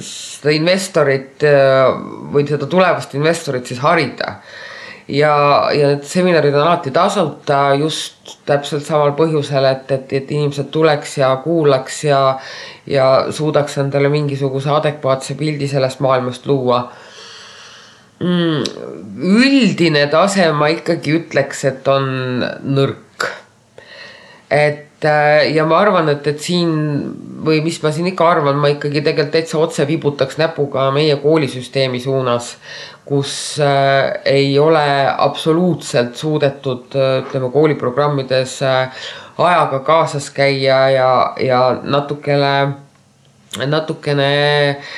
seda investorit äh, või seda tulevast investorit siis harida. ja, ja need seminarid on alati tasuta just täpselt samal põhjusel, et, et, et inimesed tuleks ja kuulaks ja, ja suudaks endale mingisuguse adekvaatse pildi sellest maailmast luua? Üldine tase ma ikkagi ütleks, et on nõrk. et äh, ja ma arvan, et, et siin või mis ma siin ikka arvan, ma ikkagi tegelikult täitsa otse vibutaks näpuga meie koolisüsteemi suunas, kus äh, ei ole absoluutselt suudetud äh,, ütleme kooliprogrammides ajaga kaasas käia ja, ja natukene, natukene äh,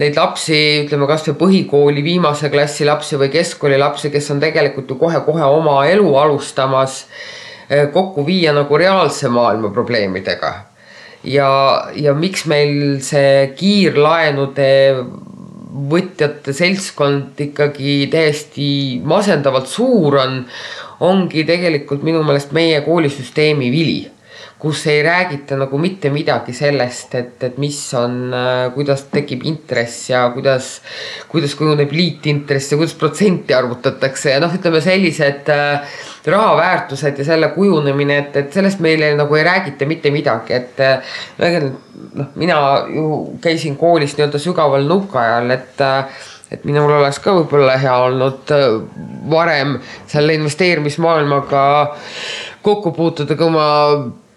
neid lapsi, ütleme kasvõi põhikooli viimase klassi lapsi või keskkooli lapsi, kes on tegelikult ju kohe-kohe oma elu alustamas, eh, kokku viia nagu reaalse maailma probleemidega. ja, ja miks meil see kiirlaenude võtjate seltskond ikkagi täiesti masendavalt suur on, ongi tegelikult minu meelest meie koolisüsteemi vili kus ei räägita nagu mitte midagi sellest, et, et mis on, äh, kuidas tekib intress ja kuidas, kuidas kujuneb liitintress ja kuidas protsenti arvutatakse ja noh, ütleme sellised äh, raha väärtused ja selle kujunemine, et, et sellest meile nagu ei räägita mitte midagi, et äh, noh, mina ju käisin koolis nii-öelda sügaval nukajal, et et minul oleks ka võib-olla hea olnud varem selle investeerimismaailmaga kokku puutuda, kui ma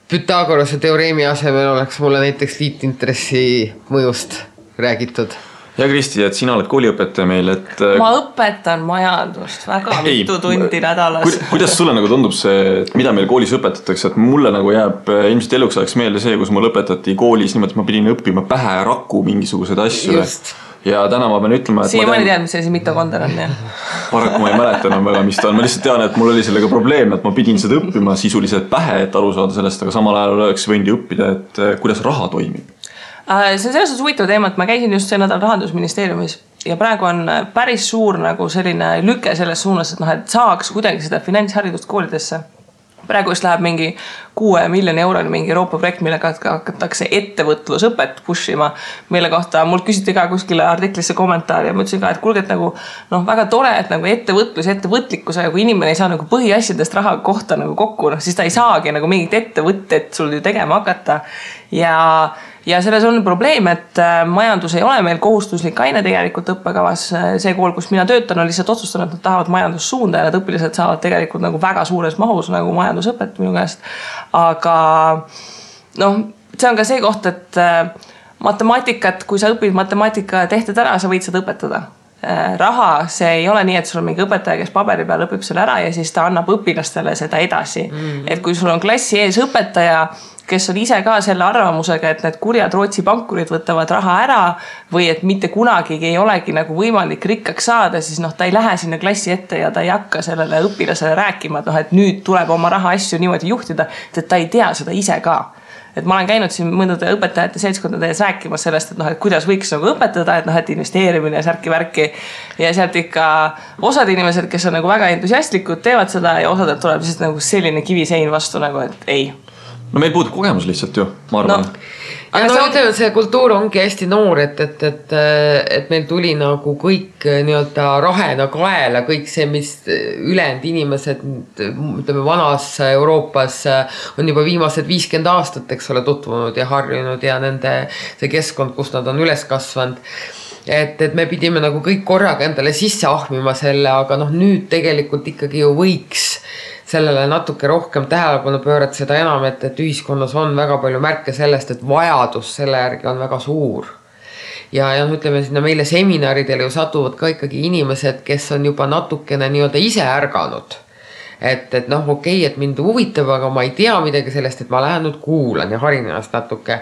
Pythagorase teoreemi asemel oleks mulle näiteks liitintressi mõjust räägitud ja Kristi, et sina oled kooliõpetaja meil, et. Äh, ma õpetan majandust väga ei, mitu tundi nädalas ku,. kuidas sulle nagu tundub see, et mida meil koolis õpetatakse, et mulle nagu jääb äh, ilmselt eluks ajaks meelde see, kus mul õpetati koolis niimoodi, et ma pidin õppima pähe raku mingisuguseid asju. just ja täna ma pean ütlema, et. siiamaani tean, mis asi mitokondel on jah. paraku ma ei mäleta enam väga, mis ta on, ma lihtsalt tean, et mul oli sellega probleem, et ma pidin seda õppima sisuliselt pähe, et aru saada sellest, aga samal ajal oleks võinud ju õppida, et eh, kuidas raha toimib. Äh, see on selles suhtes huvitav teema, et ma käisin just see nädal rahandusministeeriumis ja praegu on päris suur nagu selline lüke selles suunas, et noh, et saaks kuidagi seda finantsharidust koolidesse praegu just läheb mingi kuue miljoni euroni mingi Euroopa projekt, millega hakatakse ettevõtlusõpet push ima. mille kohta mult küsiti ka kuskile artiklisse kommentaari ja ma ütlesin ka, et kuulge, et nagu noh, väga tore, et nagu ettevõtlus ja ettevõtlikkusega, kui inimene ei saa nagu põhiasjadest raha kohta nagu kokku, noh siis ta ei saagi nagu mingit ettevõtet sul ju tegema hakata. ja ja selles on probleem, et äh, majandus ei ole meil kohustuslik aine tegelikult õppekavas. see kool, kus mina töötan, on lihtsalt otsustanud, et nad tahavad majandussuunda ja need õpilased saavad tegelikult nagu väga suures mahus nagu majandusõpet minu käest. aga noh, see on ka see koht, et äh, matemaatikat, kui sa õpid matemaatika tehted ära, sa võid seda õpetada äh, raha, see ei ole nii, et sul on mingi õpetaja, kes paberi peal õpib selle ära ja siis ta annab õpilastele seda edasi mm. et kui sul on klassi ees õpetaja kes on ise ka selle arvamusega, et need kurjad Rootsi pankurid võtavad raha ära või et mitte kunagi ei olegi nagu võimalik rikkaks saada, siis noh, ta ei lähe sinna klassi ette ja ta ei hakka sellele õpilasele rääkima, et noh, et nüüd tuleb oma rahaasju niimoodi juhtida, sest ta ei tea seda ise ka et ma olen käinud siin mõndade õpetajate seltskondade ees rääkimas sellest, et noh, et kuidas võiks nagu õpetada, et noh, et investeerimine ja särki-värki. ja sealt ikka osad inimesed, kes on nagu väga entusiastlikud, teevad seda ja osadelt tuleb lihtsalt nagu selline kivisein vastu nagu, et ei no meil puudub kogemus lihtsalt ju, ma arvan. No aga no ütleme, see kultuur ongi hästi noor, et, et, et, et meil tuli nagu kõik nii-öelda rahena kaela, kõik see, mis ülejäänud inimesed ütleme vanas Euroopas on juba viimased viiskümmend aastat, eks ole, tutvunud ja harjunud ja nende see keskkond, kus nad on üles kasvanud et, et me pidime nagu kõik korraga endale sisse ahmima selle, aga noh, nüüd tegelikult ikkagi ju võiks sellele natuke rohkem tähelepanu pöörata, seda enam, et, et ühiskonnas on väga palju märke sellest, et vajadus selle järgi on väga suur. Ja, ja noh, ütleme sinna meile seminaridele ju satuvad ka ikkagi inimesed, kes on juba natukene nii-öelda ise ärganud. Et, et noh, okei okay,, et mind huvitab, aga ma ei tea midagi sellest, et ma lähen nüüd kuulan ja harin ennast natuke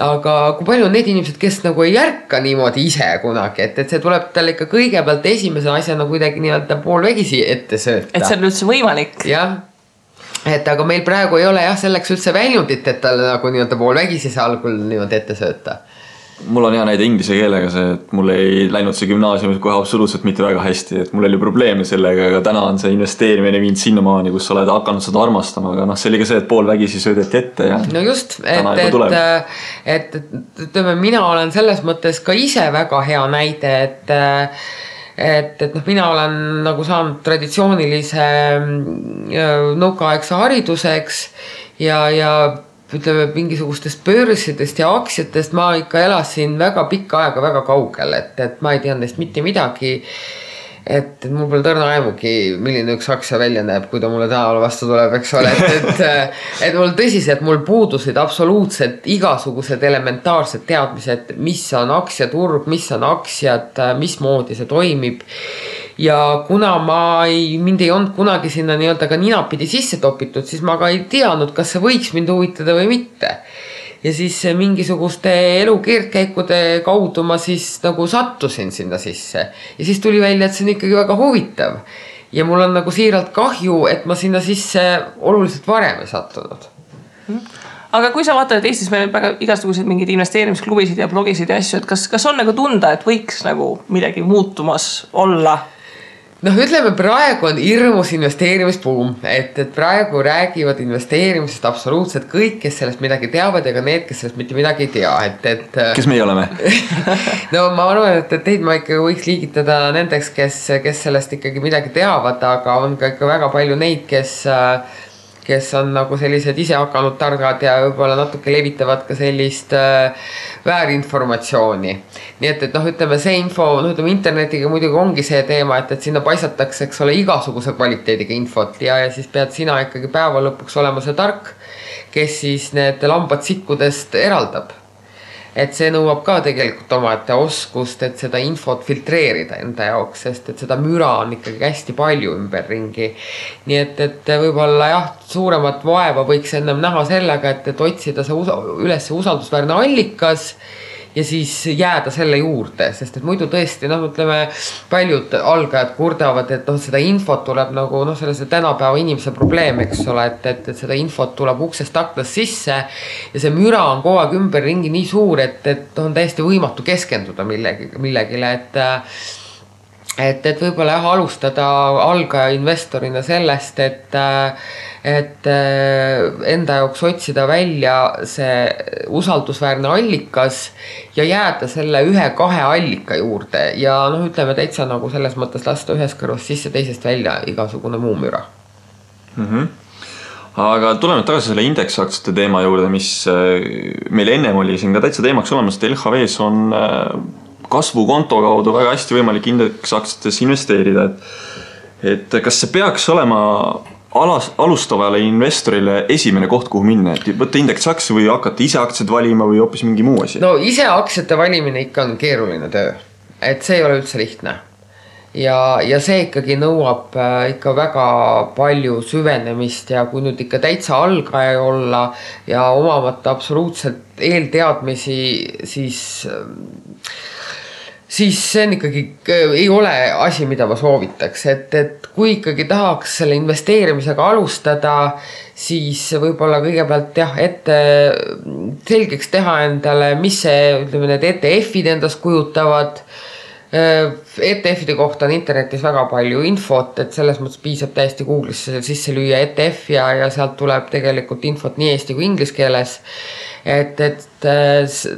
aga kui palju on need inimesed, kes nagu ei ärka niimoodi ise kunagi, et, et see tuleb talle ikka kõigepealt esimese asjana kuidagi nii-öelda poolvägisi ette sööta. et see on üldse võimalik. jah, et aga meil praegu ei ole jah, selleks üldse väljundit, et talle nagu nii-öelda poolvägisi see algul niimoodi ette sööta mul on hea näide inglise keelega see, et mul ei läinud see gümnaasiumis kohe absoluutselt mitte väga hästi, et mul oli probleeme sellega, aga täna on see investeerimine viinud sinnamaani, kus sa oled hakanud seda armastama, aga noh, see oli ka see, et poolvägisi söödeti ette ja. no just, et, et, et, et ütleme, mina olen selles mõttes ka ise väga hea näide, et et, et noh, mina olen nagu saanud traditsioonilise mm, nõukaaegse hariduseks ja, ja ütleme mingisugustest börsidest ja aktsiatest ma ikka elasin väga pikka aega väga kaugel, et, et ma ei teadnud neist mitte midagi. et mul pole tõrna aimugi, milline üks aktsia välja näeb, kui ta mulle tänavale vastu tuleb, eks ole, et, et, et mul tõsiselt, mul puudusid absoluutselt igasugused elementaarsed teadmised, mis on aktsiaturg, mis on aktsiad, mismoodi see toimib ja kuna ma ei, mind ei olnud kunagi sinna nii-öelda ka ninapidi sisse topitud, siis ma ka ei teadnud, kas see võiks mind huvitada või mitte. ja siis mingisuguste elu keerdkäikude kaudu ma siis nagu sattusin sinna sisse ja siis tuli välja, et see on ikkagi väga huvitav. ja mul on nagu siiralt kahju, et ma sinna sisse oluliselt varem ei sattunud aga kui sa vaatad, et Eestis meil on väga igasuguseid mingeid investeerimisklubisid ja blogisid ja asju, et kas, kas on nagu tunda, et võiks nagu midagi muutumas olla noh, ütleme praegu on hirmus investeerimisbuum, et, et praegu räägivad investeerimisest absoluutselt kõik, kes sellest midagi teavad ja ka need, kes sellest mitte midagi ei tea, et, et. kes meie oleme no ma arvan, et, et teid ma ikka võiks liigitada nendeks, kes, kes sellest ikkagi midagi teavad, aga on ka ikka väga palju neid, kes äh, kes on nagu sellised isehakanud targad ja võib-olla natuke levitavad ka sellist äh, väärinformatsiooni. nii et, et noh, ütleme see info, noh, ütleme internetiga muidugi ongi see teema, et, et sinna paisatakse, eks ole, igasuguse kvaliteediga infot ja, ja siis pead sina ikkagi päeva lõpuks olema see tark, kes siis need lambad sikkudest eraldab et see nõuab ka tegelikult omaette oskust, et seda infot filtreerida enda jaoks, sest et seda müra on ikkagi hästi palju ümberringi. nii et, et võib-olla jah, suuremat vaeva võiks ennem näha sellega, et, et otsida see usa, üles usaldusväärne allikas ja siis jääda selle juurde, sest et muidu tõesti noh, ütleme paljud algajad kurdavad, et noh, seda infot tuleb nagu noh, selles tänapäeva inimese probleem, eks ole, et, et, et seda infot tuleb uksest aknast sisse. ja see müra on kogu aeg ümberringi nii suur, et, et on täiesti võimatu keskenduda millegi, millegile, et et, et võib-olla jah, alustada algaja investorina sellest, et, et enda jaoks otsida välja see usaldusväärne allikas ja jääda selle ühe-kahe allika juurde ja noh, ütleme täitsa nagu selles mõttes lasta ühest kõrvast sisse, teisest välja igasugune muu müra mm. -hmm aga tuleme tagasi selle indeksaktsiate teema juurde, mis meil ennem oli siin ka täitsa teemaks olemas, et LHV-s on kasvukonto kaudu väga hästi võimalik indeksaktsiatesse investeerida, et. et kas see peaks olema alas, alustavale investorile esimene koht, kuhu minna, et võtta indeksaktsia või hakata ise aktsiaid valima või hoopis mingi muu asi? no ise aktsiate valimine ikka on keeruline töö, et see ei ole üldse lihtne ja, ja see ikkagi nõuab äh, ikka väga palju süvenemist ja kui nüüd ikka täitsa algaja olla ja omamata absoluutselt eelteadmisi, siis siis see on ikkagi, äh, ei ole asi, mida ma soovitaks, et, et kui ikkagi tahaks selle investeerimisega alustada, siis võib-olla kõigepealt jah, ette selgeks teha endale, mis see, ütleme, need ETF-id endast kujutavad. äh, ETF-ide kohta on internetis väga palju infot, et selles mõttes piisab täiesti Google'isse sisse lüüa ETF ja, ja sealt tuleb tegelikult infot nii eesti kui inglise keeles et, et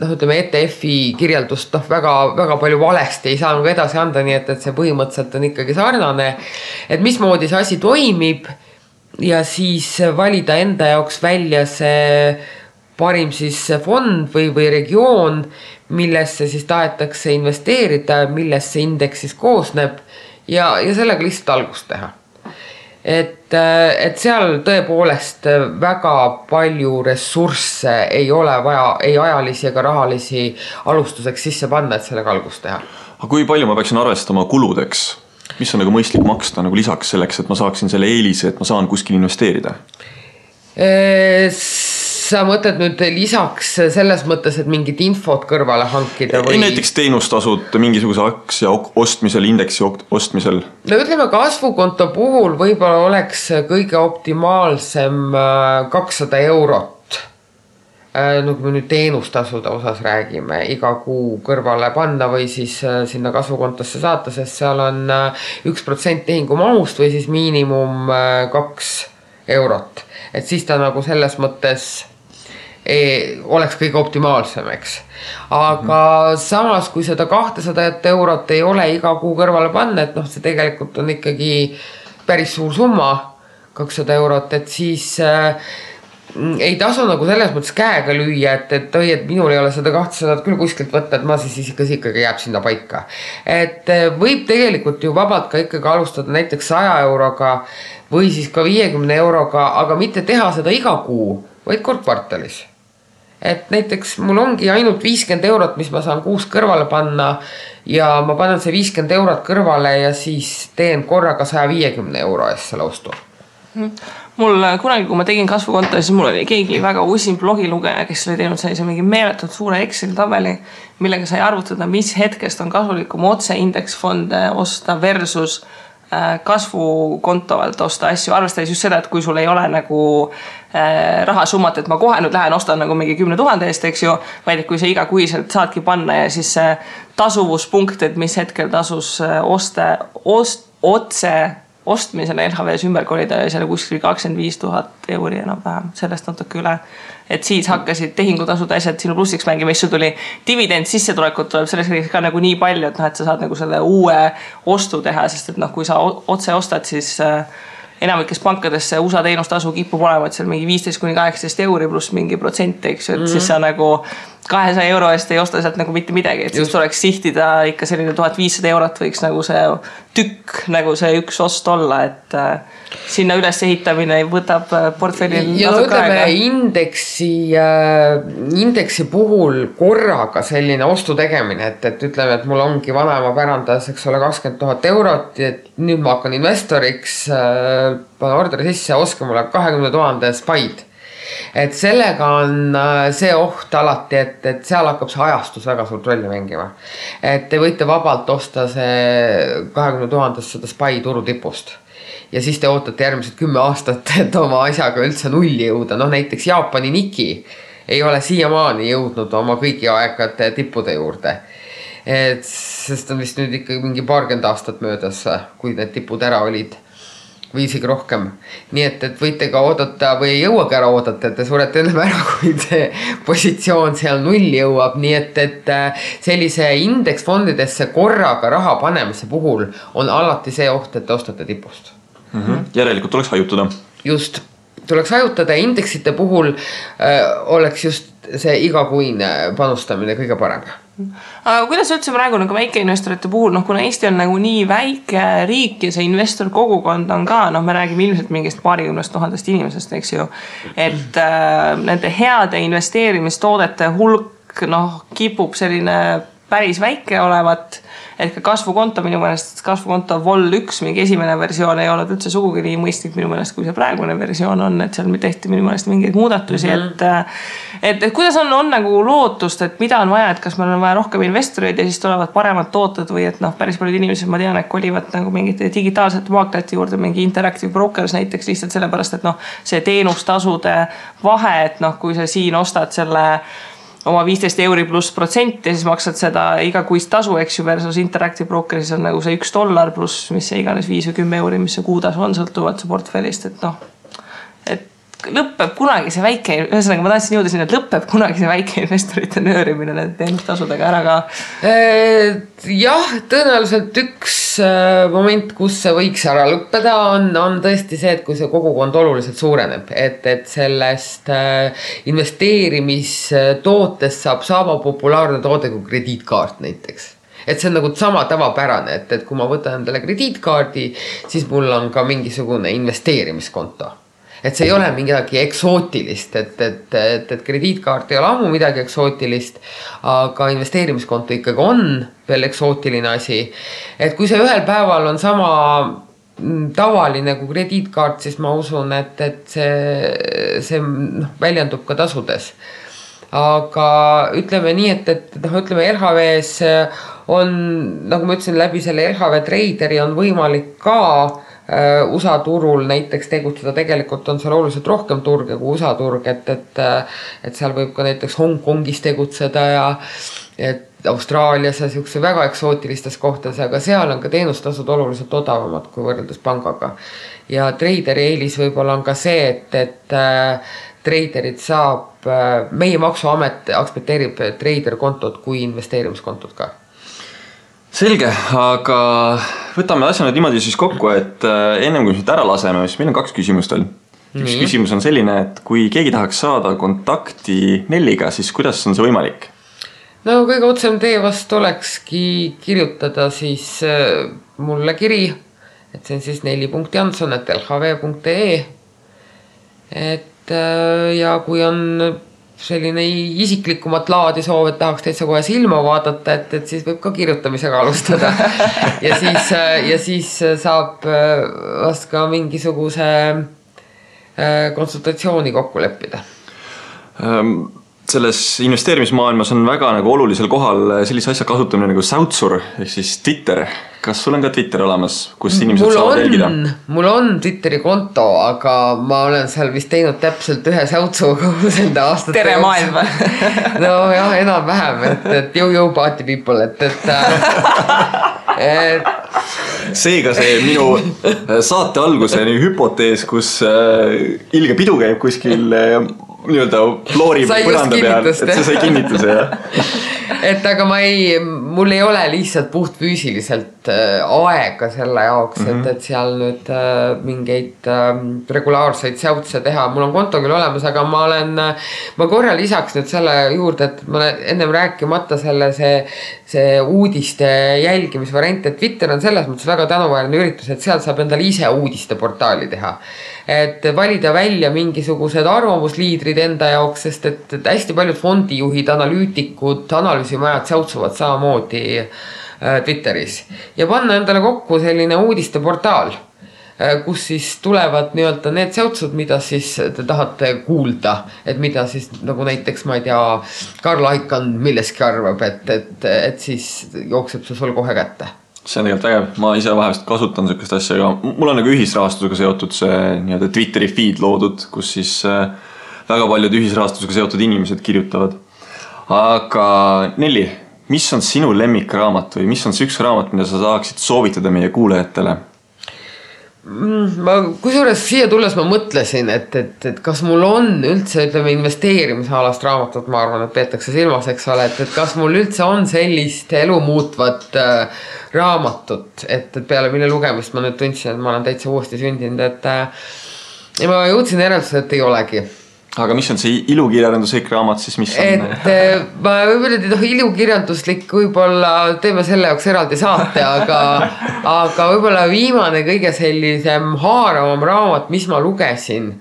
noh, ütleme ETF-i kirjeldust noh, väga-väga palju valesti ei saa nagu edasi anda, nii et, et see põhimõtteliselt on ikkagi sarnane. et mismoodi see asi toimib ja siis valida enda jaoks välja see parim siis fond või, või regioon, millesse siis tahetakse investeerida, millest see indeks siis koosneb ja, ja sellega lihtsalt algust teha et, et seal tõepoolest väga palju ressursse ei ole vaja ei ajalisi ega rahalisi alustuseks sisse panna, et sellega algust teha. aga kui palju ma peaksin arvestama kuludeks, mis on nagu mõistlik maksta nagu lisaks selleks, et ma saaksin selle eelise, et ma saan kuskil investeerida? Sa mõtled nüüd lisaks selles mõttes, et mingit infot kõrvale hankida või? näiteks teenustasud mingisuguse aktsia ostmisel, indeksi ostmisel. no ütleme, kasvukonto puhul võib-olla oleks kõige optimaalsem äh, kakssada eurot äh, no kui me nüüd teenustasude osas räägime, iga kuu kõrvale panna või siis äh, sinna kasvukontosse saata, sest seal on üks protsent tehingu mahust või siis miinimum kaks eurot. et siis ta nagu selles mõttes oleks kõige optimaalsem, eks. aga samas, kui seda kahtesadat eurot ei ole iga kuu kõrvale panna, et noh, see tegelikult on ikkagi päris suur summa, kakssada eurot, et siis äh, ei tasu nagu selles mõttes käega lüüa, et, et oi, et minul ei ole seda kahtesadat küll kuskilt võtta, et ma siis, ikka, ikkagi jääb sinna paika. et äh, võib tegelikult ju vabalt ka ikkagi alustada näiteks saja euroga või siis ka viiekümne euroga, aga mitte teha seda iga kuu, vaid kord kvartalis et näiteks mul ongi ainult viiskümmend eurot, mis ma saan kuus kõrvale panna ja ma panen see viiskümmend eurot kõrvale ja siis teen korraga saja viiekümne euro eest selle ostu mhm. mul kunagi, kui ma tegin kasvukonto, siis mul oli keegi väga usin blogilugeja, kes oli teinud sellise mingi meeletult suure Exceli tabeli, millega sai arvutada, mis hetkest on kasulikum otse indeksfonde osta versus Äh, kasvukonto alt osta asju, arvestades just seda, et kui sul ei ole nagu äh, rahasummat, et ma kohe nüüd lähen ostan nagu mingi kümne tuhande eest, eks ju, vaid et kui sa igakuiselt saadki panna ja siis see tasuvuspunkt, et mis hetkel tasus äh, oste, ost-, otse ostmisele LHV-s ümber kolida ja seal kuskil kakskümmend viis tuhat euri enam-vähem, sellest natuke üle. et siis hakkasid tehingutasud, asjad sinu plussiks mängima, siis sul tuli dividend, sissetulekut tuleb selleks hetkeks ka nagu nii palju, et noh, et sa saad nagu selle uue ostu teha, sest et noh, kui sa otse ostad, siis äh, enamikes pankades see USA teenustasu kipub olema, et seal mingi viisteist kuni kaheksateist euri pluss mingi protsent, eks ju, et mm -hmm. siis sa nagu kahesaja euro eest ei osta sealt nagu mitte midagi, et siis tuleks sihtida ikka selline tuhat viissada eurot võiks nagu see tükk, nagu see üks ost olla, et äh, sinna ülesehitamine võtab äh, portfellil ja no ütleme aega. indeksi äh,, indeksi puhul korraga selline ostu tegemine, et, et ütleme, et mul ongi vanaema pärandas, eks ole, kakskümmend tuhat eurot, et nüüd ma hakkan investoriks äh,, panen orderi sisse, ostke mulle kahekümne tuhande Spied et sellega on äh, see oht alati, et, et seal hakkab see ajastus väga suurt rolli mängima. et te võite vabalt osta see kahekümne tuhandest seda Spy turutipust ja siis te ootate järgmised kümme aastat, et oma asjaga üldse nulli jõuda, noh näiteks Jaapani Niki ei ole siiamaani jõudnud oma kõigi aegade tippude juurde. et sest on vist nüüd ikkagi mingi paarkümmend aastat möödas, kui need tipud ära olid või isegi rohkem. nii et, et võite ka oodata või ei jõuagi ära oodata, et te surete ennem ära, kui see positsioon seal nulli jõuab, nii et, et äh, sellise indeksfondidesse korraga raha panemise puhul on alati see oht, et te ostate tipust mm. -hmm. järelikult tuleks hajutada. just, tuleks hajutada ja indeksite puhul äh, oleks just see igakuine panustamine kõige parem aga kuidas üldse praegu nagu väikeinvestorite puhul, noh, kuna Eesti on nagu nii väike riik ja see investor kogukond on ka, noh, me räägime ilmselt mingist paarikümnest tuhandest inimesest, eks ju. et äh, nende heade investeerimistoodete hulk, noh, kipub selline päris väike olevat et ka kasvukonto minu meelest, kasvukonto vol üks, mingi esimene versioon ei olnud üldse sugugi nii mõistlik minu meelest, kui see praegune versioon on, et seal tehti minu meelest mingeid muudatusi mm, -hmm. et. Äh, et, et kuidas on, on nagu lootust, et mida on vaja, et kas meil on vaja rohkem investoreid ja siis tulevad paremad tooted või et noh, päris paljud inimesed, ma tean, et kolivad nagu mingite digitaalsete maaklejate juurde, mingi Interactive Brokers näiteks lihtsalt sellepärast, et noh, see teenustasude vahe, et noh, kui sa siin ostad selle oma viisteist euri pluss protsenti ja siis maksad seda igakuist tasu, eks ju, versus Interactive Brokeris on nagu see üks dollar pluss mis iganes viis või kümme euri, mis see kuutasu on, sõltuvalt su portfellist, et noh. Lõpeb kunagi see väike, ühesõnaga ma tahtsin jõuda sinna, et lõpeb kunagi see väikeinvestorite nöörimine nende teenustasudega ära ka. Äh, jah, tõenäoliselt üks äh, moment, kus see võiks ära lõppeda, on, on tõesti see, et kui see kogukond oluliselt suureneb, et, et sellest äh, investeerimistootest saab sama populaarne toode kui krediitkaart näiteks et see on nagu sama tavapärane, et, et kui ma võtan endale krediitkaardi, siis mul on ka mingisugune investeerimiskonto et see ei ole midagi eksootilist, et, et, et, et krediitkaart ei ole ammu midagi eksootilist. aga investeerimiskonto ikkagi on veel eksootiline asi. et kui see ühel päeval on sama mm, tavaline kui krediitkaart, siis ma usun, et, et see, see noh, väljendub ka tasudes aga ütleme nii, et, et noh, ütleme LHV-s on, nagu ma ütlesin, läbi selle LHV Traderi on võimalik ka USA turul näiteks tegutseda, tegelikult on seal oluliselt rohkem turge kui USA turg, et, et, äh, et seal võib ka näiteks Hongkongis tegutseda ja et Austraalias ja siukse väga eksootilistes kohtades, aga seal on ka teenustasud oluliselt odavamad kui võrreldes pangaga. ja treideri eelis võib-olla on ka see, et, et äh, treiderit saab äh,, meie maksuamet aktsepteerib treiderkontot kui investeerimiskontot ka selge, aga võtame asja nüüd niimoodi siis kokku, et äh, ennem kui siit ära laseme, siis meil on kaks küsimust veel. üks küsimus on selline, et kui keegi tahaks saada kontakti Nelliga, siis kuidas on see võimalik? no kõige otsem tee vast olekski kirjutada siis äh, mulle kiri, et see on siis nelli.janson, et lhv.ee. et äh, ja kui on selline isiklikumat laadi soov, et tahaks täitsa kohe silma vaadata, et, et siis võib ka kirjutamisega alustada. Ja siis, ja siis saab äh, vast ka mingisuguse äh, konsultatsiooni kokku leppida. Um selles investeerimismaailmas on väga nagu olulisel kohal sellise asja kasutamine nagu säutsur ehk siis Twitter. kas sul on ka Twitter olemas, kus inimesed mul saavad jälgida? mul on Twitteri konto, aga ma olen seal vist teinud täpselt ühe säutsu kogu nende aastate tere maailm nojah, enam-vähem, et, et jõu-jõu party people, et, et et seega see minu saate alguse hüpotees, kus äh, ilge pidu käib kuskil äh, nii-öelda floori põranda peal, et see sai kinnituse jah et aga ma ei, mul ei ole lihtsalt puhtfüüsiliselt äh, aega selle jaoks mm, -hmm. et, mhm. et seal nüüd äh, mingeid äh, regulaarseid säutse teha, mul on konto küll olemas, aga ma olen äh,. ma korra lisaks nüüd selle juurde, et ma ennem rääkimata selle, see, see uudiste jälgimisvariant, et Twitter on selles mõttes väga tänuväärne üritus, et seal saab endale ise uudisteportaali teha et valida välja mingisugused arvamusliidrid enda jaoks, sest et, et hästi paljud fondijuhid, analüütikud, analüüsimajad säutsuvad samamoodi äh, Twitteris. Ja panna endale kokku selline uudisteportaal äh, kus siis tulevad nii-öelda need säutsud, mida siis te tahate kuulda, et mida siis nagu näiteks ma ei tea, Karl Aikan millestki arvab, et, et, et siis jookseb see sul kohe kätte see on tegelikult vägev, ma ise vahest kasutan sihukest asja, aga mul on nagu ühisrahastusega seotud see nii-öelda Twitteri feed loodud, kus siis äh, väga paljud ühisrahastusega seotud inimesed kirjutavad. aga Nelli, mis on sinu lemmikraamat või mis on see üks raamat, mida sa saaksid soovitada meie kuulajatele? Mm, ma kusjuures siia tulles ma mõtlesin, et, et, et kas mul on üldse ütleme investeerimisalast raamatut, ma arvan, et peetakse silmas, eks ole, et, et kas mul üldse on sellist elu muutvat äh, raamatut, et, peale mille lugemist ma nüüd tundsin, et ma olen täitsa uuesti sündinud, et äh, ja ma jõudsin järeldusele, et ei olegi aga mis on see ilukirjanduslik raamat siis, mis on? et äh, ma võib-olla noh, ilukirjanduslik võib-olla teeme selle jaoks eraldi saate, aga, aga võib-olla viimane kõige sellisem haaravam raamat, mis ma lugesin,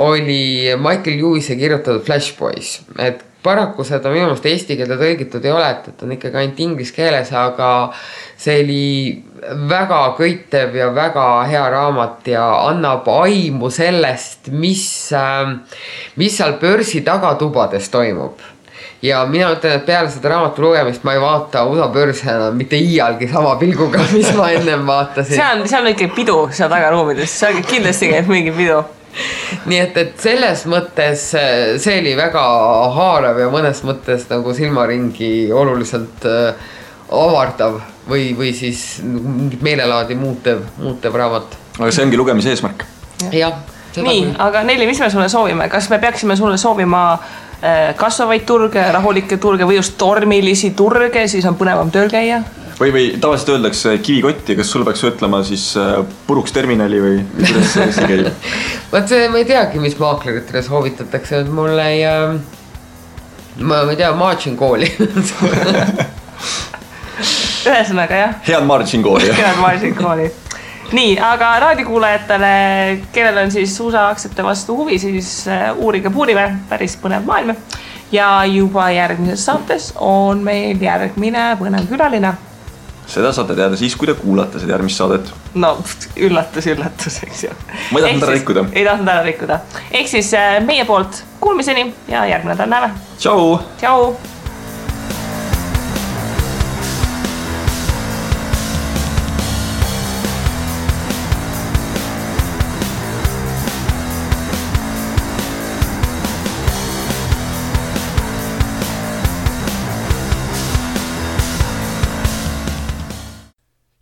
oli Michael Lewis'e kirjutatud Flash Boys, et paraku seda minu meelest eesti keelde tõlgitud ei ole, et, et on ikkagi ainult inglise keeles, aga see oli väga köitev ja väga hea raamat ja annab aimu sellest, mis, ähm, mis seal börsi tagatubades toimub. Ja mina ütlen, et peale seda raamatu lugemist ma ei vaata USA börsi enam mitte iialgi sama pilguga, mis ma ennem vaatasin. seal on, seal on ikka pidu seal tagaruumides, seal kindlasti käib mingi pidu nii et, et selles mõttes äh, see oli väga haarav ja mõnes mõttes nagu silmaringi oluliselt äh, avardav või, või siis mingit meelelaadi muutev, muutev raamat. aga see ongi lugemise eesmärk ja.. jah. nii, aga Nelli, mis me sulle soovime, kas me peaksime sulle soovima äh, kasvavaid turge, rahulikke turge või just tormilisi turge, siis on põnevam tööl käia? Või, või tavaliselt öeldakse kivikotti, kas sul peaks ütlema siis äh, puruks terminali või kuidas see, see käib? vot see, ma ei teagi, mis maakleritele soovitatakse, et mul ei äh,, ma, ma ei tea, ma otsin kooli ühesõnaga jah head margin kooli head margin kooli. nii, aga raadiokuulajatele, kellel on siis USA aktsiate vastu huvi, siis äh, uurige, puurime, päris põnev maailm. ja juba järgmises saates on meil järgmine põnev külaline seda saate teada siis, kui te kuulate seda järgmist saadet. no üllatus, üllatus, eks ju. ma ei tahtnud ära rikkuda. ei tahtnud ära rikkuda. ehk siis äh, meie poolt kuulmiseni ja järgmine nädal näeme. tšau. tšau.